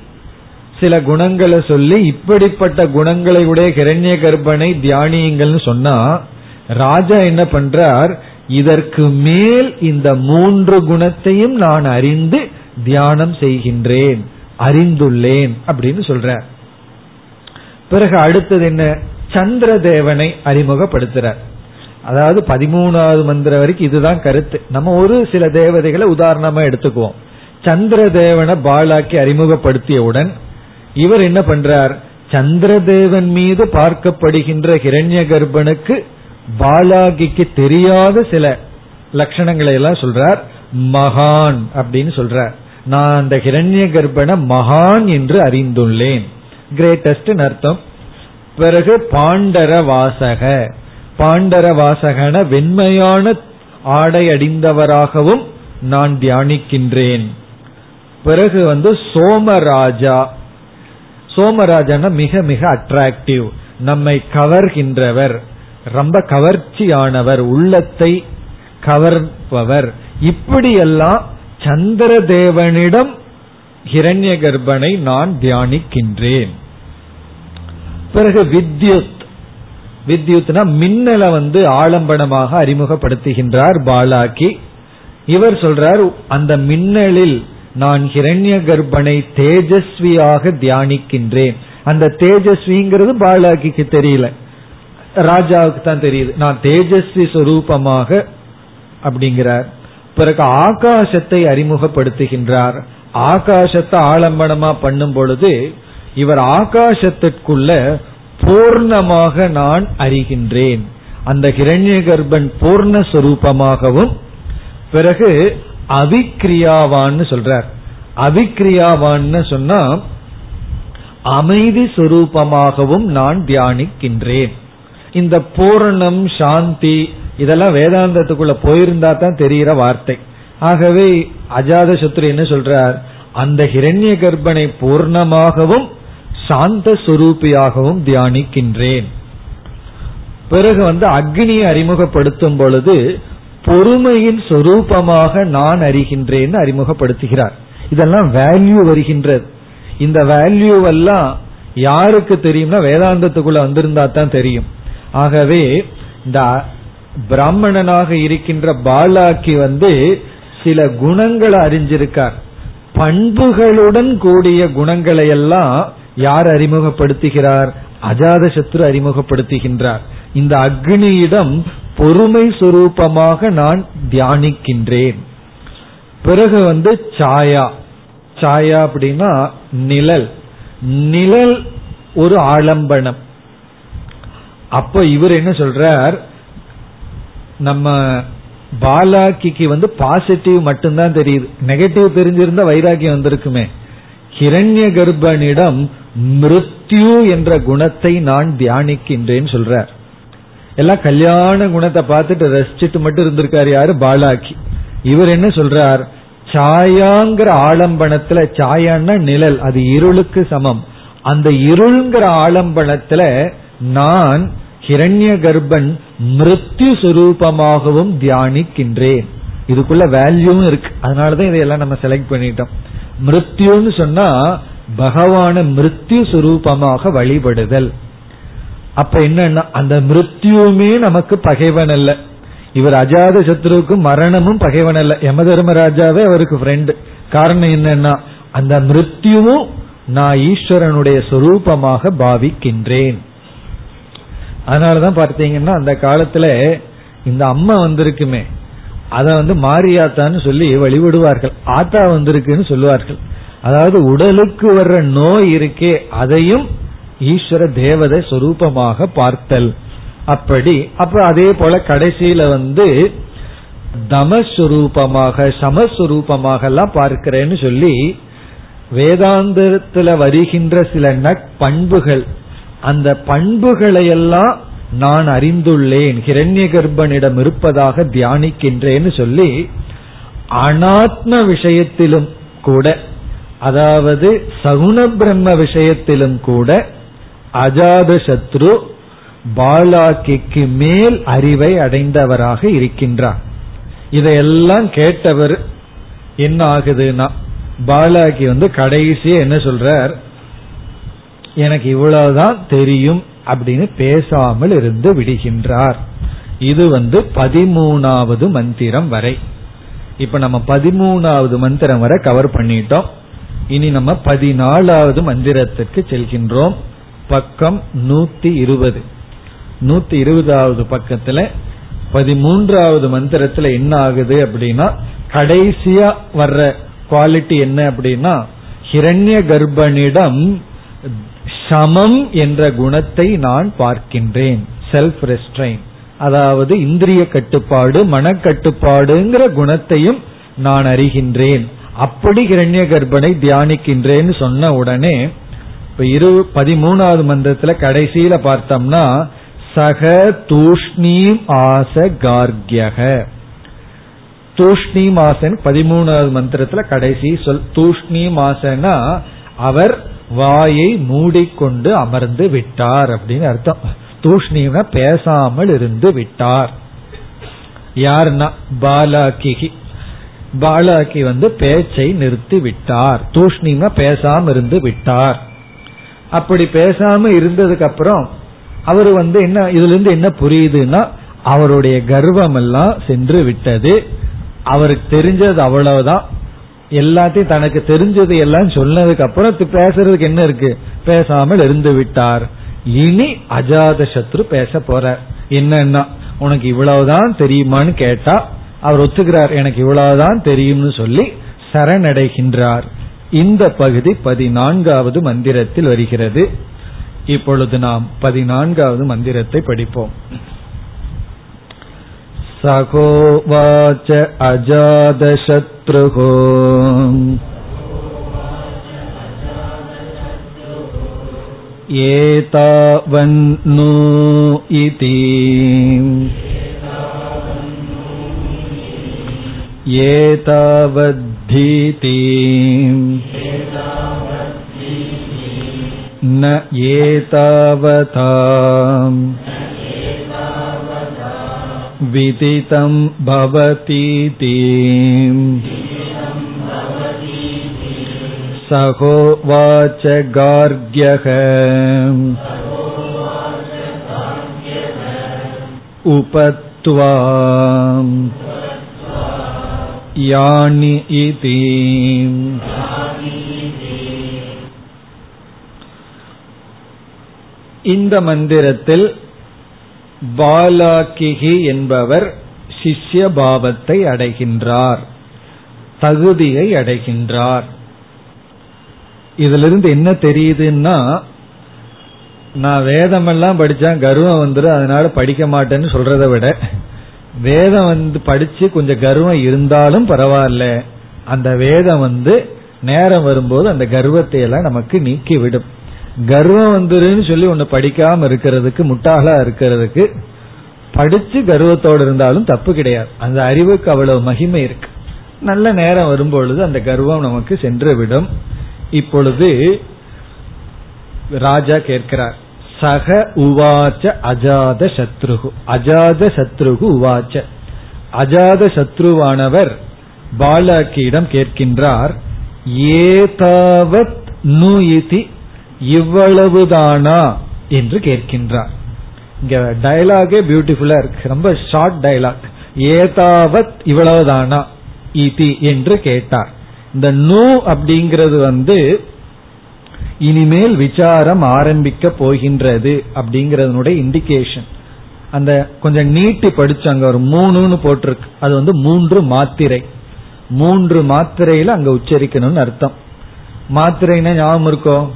சில குணங்களை சொல்லி இப்படிப்பட்ட குணங்களை உடைய கிரண்ய கர்ப்பனை தியானியுங்கள்னு சொன்னா ராஜா என்ன பண்றார்? இதற்கு மேல் இந்த மூன்று குணத்தையும் நான் அறிந்து தியானம் செய்கின்றேன் அறிந்துள்ளேன் அப்படின்னு சொல்ற பிறகு அடுத்தது என்ன? சந்திர தேவனை அறிமுகப்படுத்துறார். அதாவது பதிமூணாவது மந்திரம் வரைக்கும் இதுதான் கருத்து. நம்ம ஒரு சில தேவதைகளை உதாரணமா எடுத்துக்குவோம். சந்திர தேவனை பாலாக்கி அறிமுகப்படுத்தியவுடன் இவர் என்ன பண்றார்? சந்திரதேவன் மீது பார்க்கப்படுகின்ற ஹிரண்ய கர்ப்பனுக்கு பாலாகிக்கு தெரியாத சில லட்சணங்களை எல்லாம் சொல்றார். மகான் அப்படின்னு சொல்றார். நான் அந்த ஹிரண்ய கர்ப்பனை மகான் என்று அறிந்துள்ளேன். கிரேட்டஸ்ட் அர்த்தம். பிறகு பாண்டர வாசக பாண்டர வாசகன வெண்மையான ஆடை அடிந்தவராகவும் நான் தியானிக்கின்றேன். பிறகு வந்து சோமராஜா. சோமராஜன மிக மிக அட்ராக்டிவ் நம்மை கவர்கின்றவர். ரொம்ப கவர்ச்சியானவர் உள்ளத்தை கவர்பவர். இப்படியெல்லாம் சந்திர தேவனிடம் ஹிரண்ய கர்ப்பனை நான் தியானிக்கின்றேன். பிறகு வித்யுத். வித்யுத்னா மின்னலை வந்து ஆலம்பனமாக அறிமுகப்படுத்துகின்றார் பாலாக்கி இவர் சொல்றார் அந்த மின்னலில் நான் ஹிரண்ய கர்ப்பனை தேஜஸ்வியாக தியானிக்கின்றேன். அந்த தேஜஸ்விங்கிறது பாலாக்கிக்கு தெரியல. ராஜாவுக்கு தான் தெரியுது. நான் தேஜஸ்வி சொரூபமாக அப்படிங்கிறார். பிறகு ஆகாசத்தை அறிமுகப்படுத்துகின்றார். ஆகாசத்தை ஆலம்பனமா பண்ணும் பொழுது இவர் ஆகாசத்திற்குள்ள பூர்ணமாக நான் அறிகின்றேன். அந்த கிரண்ய கர்ப்பன் பூர்ணஸ்வரூபமாகவும் பிறகு அவிக்ரியாவான்னு சொல்றார். அவிக்ரியாவான்னு சொன்னா அமைதி சுரூபமாகவும் நான் தியானிக்கின்றேன். இந்த பூரணம் சாந்தி இதெல்லாம் வேதாந்தத்துக்குள்ள போயிருந்தா தான் தெரிகிற வார்த்தை. ஆகவே அஜாத சத்ரு என்ன சொல்றார்? அந்த ஹிரண்ய கர்ப்பனை பூர்ணமாகவும் சாந்த சுரூபியாகவும் தியானிக்கின்றேன். பிறகு வந்து அக்னியை அறிமுகப்படுத்தும் பொழுது பொறுமையின் சொரூபமாக நான் அறிகின்றேன் அறிமுகப்படுத்துகிறார். இதெல்லாம் வேல்யூ வருகின்றது. இந்த வேல்யூவெல்லாம் யாருக்கு தெரியும்னா வேதாந்தத்துக்குள்ள வந்திருந்தா தான் தெரியும். ஆகவே இந்த பிராமணனாக இருக்கின்ற பாலாக்கி வந்து சில குணங்களை அறிஞ்சிருக்கார். பண்புகளுடன் கூடிய குணங்களை எல்லாம் யார் அறிமுகப்படுத்துகிறார்? அஜாத சத்ரு அறிமுகப்படுத்துகின்றார். இந்த அக்னியிடம் பொறுமை சுரூபமாக நான் தியானிக்கின்றேன். பிறகு வந்து சாயா. சாயா அப்படின்னா நிழல். நிழல் ஒரு ஆலம்பனம். அப்ப இவர் என்ன சொல்றார்? நம்ம பாலாக்கிக்கு வந்து பாசிட்டிவ் மட்டும்தான் தெரியுது. நெகட்டிவ் தெரிஞ்சிருந்தா வைராக்கியம் வந்திருக்குமே. ஹிரண்ய கர்ப்பனிடம் மிருத்யு என்ற குணத்தை நான் தியானிக்கின்றேன் சொல்றார். எல்லாம் கல்யாண குணத்தை பார்த்துட்டு ரசிச்சுட்டு மட்டும் இருந்திருக்காரு யாரு? பாலாக்கி. இவர் என்ன சொல்றார்? சாயாங்கிற ஆலம்பனத்துல சாயான்னா நிழல் அது இருளுக்கு சமம். அந்த இருள்ங்கிற ஆலம்பனத்துல நான் ஹிரண்ய கர்ப்பன் மிருத்யு சுரூபமாகவும் தியானிக்கின்றேன். இதுக்குள்ள வேல்யூவும் இருக்கு. அதனாலதான் இதையெல்லாம் நம்ம செலக்ட் பண்ணிட்டோம். மிருத்யுன்னு சொன்னா பகவான மிருத்யு சுரூபமாக வழிபடுதல். அப்ப என்னன்னா அந்த மிருத்யுமே நமக்கு பகைவன் அல்ல. இவர் அஜாத சத்ருக்கு மரணமும் பகைவன் அல்ல. யம தர்மராஜாவே அவருக்கு ஃப்ரெண்டு காரணம் என்னன்னா அந்த மிருத்யுவும் நான் ஈஸ்வரனுடைய சொரூபமாக பாவிக்கின்றேன். அதனாலதான் பார்த்தீங்கன்னா அந்த காலத்துல இந்த அம்மா வந்திருக்குமே அத வந்து மாரியாத்தான்னு சொல்லி வழிபடுவார்கள். ஆத்தா வந்திருக்குன்னு சொல்லுவார்கள். அதாவது உடலுக்கு வர்ற நோய் இருக்கே அதையும் ஈஸ்வர தேவதை சொரூபமாக பார்த்தல். அப்படி அப்ப அதே போல கடைசியில வந்து தமஸ்வரூபமாக சமஸ்வரூபமாக எல்லாம் பார்க்கிறேன்னு சொல்லி வேதாந்தத்துல வருகின்ற சில நட்பண்புகள் அந்த பண்புகளை எல்லாம் நான் அறிந்துள்ளேன் ஹிரண்ய கர்ப்பனிடம் இருப்பதாக தியானிக்கின்றேன்னு சொல்லி அனாத்ம விஷயத்திலும் கூட அதாவது சகுண பிரம்ம விஷயத்திலும் கூட அஜாத சத்ரு பாலாக்கிக்கு மேல் அறிவை அடைந்தவராக இருக்கின்றார். இதையெல்லாம் கேட்டவர் என்ன ஆகுதுன்னா பாலாக்கி வந்து கடைசியே என்ன சொல்றார்? எனக்கு இவ்வளவுதான் தெரியும் அப்படின்னு பேசாமல் இருந்து விடுகின்றார். இது வந்து பதிமூணாவது மந்திரம் வரை. இப்ப நம்ம பதிமூணாவது மந்திரம் வரை கவர் பண்ணிட்டோம். இனி நம்ம பதினாலாவது மந்திரத்துக்கு செல்கின்றோம். பக்கம் நூத்தி இருபது. நூத்தி இருபதாவது பக்கத்துல பதிமூன்றாவது மந்திரத்துல என்ன ஆகுது அப்படின்னா கடைசியா வர்ற குவாலிட்டி என்ன அப்படின்னா ஹிரண்ய கர்ப்பனிடம் சமம் என்ற குணத்தை நான் பார்க்கின்றேன். செல்ஃப் ரெஸ்ட்ரெயின் அதாவது இந்திரிய கட்டுப்பாடு மனக்கட்டுப்பாடுங்கிற குணத்தையும் நான் அறிகின்றேன். அப்படி கிரண்ய கர்ப்பனை தியானிக்கின்றேன்னு சொன்ன உடனே இப்ப இரு பதிமூணாவது மந்திரத்துல கடைசியில பார்த்தோம்னா சக தூஷ்ணீம் ஆச கார்கியக. தூஷ்ணீம் ஆசன் பதிமூணாவது மந்திரத்துல கடைசி சொல் தூஷ்ணீம் ஆசனா அவர் வாயை மூடிக்கொண்டு அமர்ந்து விட்டார் அப்படின்னு அர்த்தம். தூஷ்ணீம்னா பேசாமல் இருந்து விட்டார். யாருன்னா? பாலாக்கி பாலாக்கி வந்து பேச்சை நிறுத்தி விட்டார். தூஷ்ணீமா பேசாம இருந்து விட்டார். அப்படி பேசாம இருந்ததுக்கு அப்புறம் அவர் வந்து என்ன இதுல இருந்து என்ன புரியுதுன்னா அவருடைய கர்வம் எல்லாம் சென்று விட்டது. அவருக்கு தெரிஞ்சது அவ்வளவுதான். எல்லாத்தையும் தனக்கு தெரிஞ்சது எல்லாம் சொன்னதுக்கு அப்புறம் பேசுறதுக்கு என்ன இருக்கு? பேசாமல் இருந்து விட்டார். இனி அஜாத சத்ரு பேச போறார். என்னன்னா உனக்கு இவ்வளவுதான் தெரியுமான்னு கேட்டா அவர் ஒத்துக்கிறார் எனக்கு இவ்வளவுதான் தெரியும்னு சொல்லி சரணடைகின்றார். இந்த பகுதி பதினான்காவது மந்திரத்தில் வருகிறது. இப்பொழுது நாம் பதினான்காவது மந்திரத்தை படிப்போம். सहोवाच अजादशत्रुः एतावन्नु इति एतावद्धीति न एतावता विदितं भवतीति सहोवाच गार्ग्यः उपत्वा यानि इति இந்த மந்திரத்தில் பாலாக்கிகி என்பவர் சிஷ்ய பாவத்தை அடைகின்றார் தகுதியை அடைகின்றார். இதிலிருந்து என்ன தெரியுதுன்னா நான் வேதமெல்லாம் படிச்சா கர்வம் வந்துடும் அதனால படிக்க மாட்டேன்னு சொல்றதை விட வேதம் வந்து படிச்சு கொஞ்சம் கர்வம் இருந்தாலும் பரவாயில்ல. அந்த வேதம் வந்து நேரம் வரும்போது அந்த கர்வத்தை எல்லாம் நமக்கு நீக்கி விடும் கர்வம் வந்துருன்னு சொல்லி ஒன்னு படிக்காம இருக்கிறதுக்கு முட்டாளா இருக்கிறதுக்கு படிச்சு கர்வத்தோடு இருந்தாலும் தப்பு கிடையாது. அந்த அறிவுக்கு அவ்வளவு மகிமை இருக்கு. நல்ல நேரம் வரும்பொழுது அந்த கர்வம் நமக்கு சென்று விடும் இப்பொழுது ராஜா கேட்கிறார் சக உவாச்ச அஜாத சத்ருகு. அஜாத சத்ருகு உவாச்ச. அஜாத சத்ருவானவர் பாலாக்கியிடம் கேட்கின்றார் ஏதாவத் நு இதி இவ்வளவுதானா என்று கேட்கின்றார். இங்க டயலாகே பியூட்டிஃபுல்லா இருக்கு. ரொம்ப ஷார்ட் டயலாக் ஏதாவத் இவ்வளவுதானா இதி என்று கேட்டார். இந்த நூ அப்படிங்கிறது வந்து இனிமேல் விசாரம் ஆரம்பிக்க போகின்றது அப்படிங்கறதனுடைய இண்டிகேஷன் அந்த கொஞ்சம் நீட்டி படிச்சாங்க. ஒரு மூணுன்னு போட்டிருக்கு. அது வந்து மூன்று மாத்திரை. மூன்று மாத்திரையில அங்க உச்சரிக்கணும்னு அர்த்தம். மாத்திரைன்னா ஞாபகம் இருக்கோ?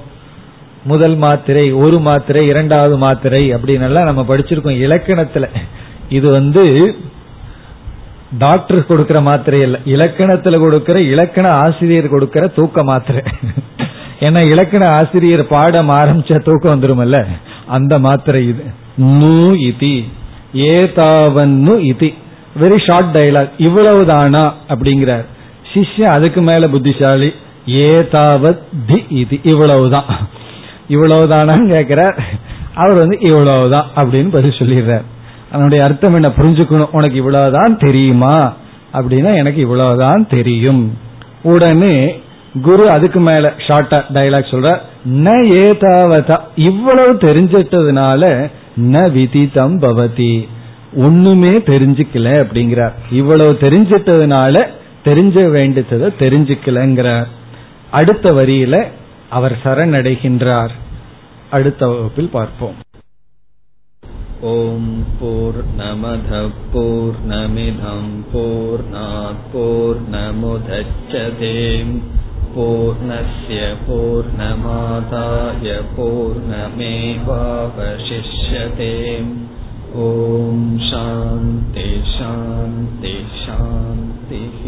முதல் மாத்திரை ஒரு மாத்திரை இரண்டாவது மாத்திரை அப்படின்னு நம்ம படிச்சிருக்கோம். இலக்கணத்துல. இது வந்து டாக்டர் கொடுக்கிற மாத்திரை இல்ல. இலக்கணத்துல கொடுக்கிற இலக்கண ஆசிரியர் கொடுக்கிற தூக்க மாத்திரை. ஏன்னா இலக்கண ஆசிரியர் பாடம் ஆரம்பிச்ச தூக்கம் வந்துருமல்ல. அந்த மாத்திரை இது. நூ இதி. ஏதாவன்னு இதி. வெரி ஷார்ட் டைலாக் இவ்வளவுதானா அப்படிங்கிறார். சிஷ்யன் அதுக்கு மேல புத்திசாலி. ஏதாவத் தி இது. இவ்வளவுதான். இவ்வளவுதானான்னு கேட்கிறார். அவர் வந்து இவ்வளவுதான் அப்படின்னு பதில் சொல்லிடுறார். அதனுடைய அர்த்தம் என்ன? புரிஞ்சுக்கணும். உனக்கு இவ்வளவுதான் தெரியுமா? அப்படின்னா எனக்கு இவ்வளவுதான் தெரியும். உடனே குரு அதுக்கு மேல ஷார்ட்டா டைலாக் சொல்ற ந ஏதாவதா? இவ்வளவு தெரிஞ்சிட்டதுனால ந விதிதம் பவதி. ஒண்ணுமே தெரிஞ்சுக்கல அப்படிங்கிறார். இவ்வளவு தெரிஞ்சிட்டதுனால தெரிஞ்ச வேண்டியதை தெரிஞ்சுக்கலங்கிறார். அடுத்த வரியில அவர் சரணடைகின்றார் அடுத்த வகுப்பில் பார்ப்போம் ॐ पूर्णमधपूर्णमिधम्पूर्णापूर्णमुदच्छते पूर्णस्य पूर्णमादाय पूर्णमेवावशिष्यते ॐ शान्ति शान्ति शान्तिः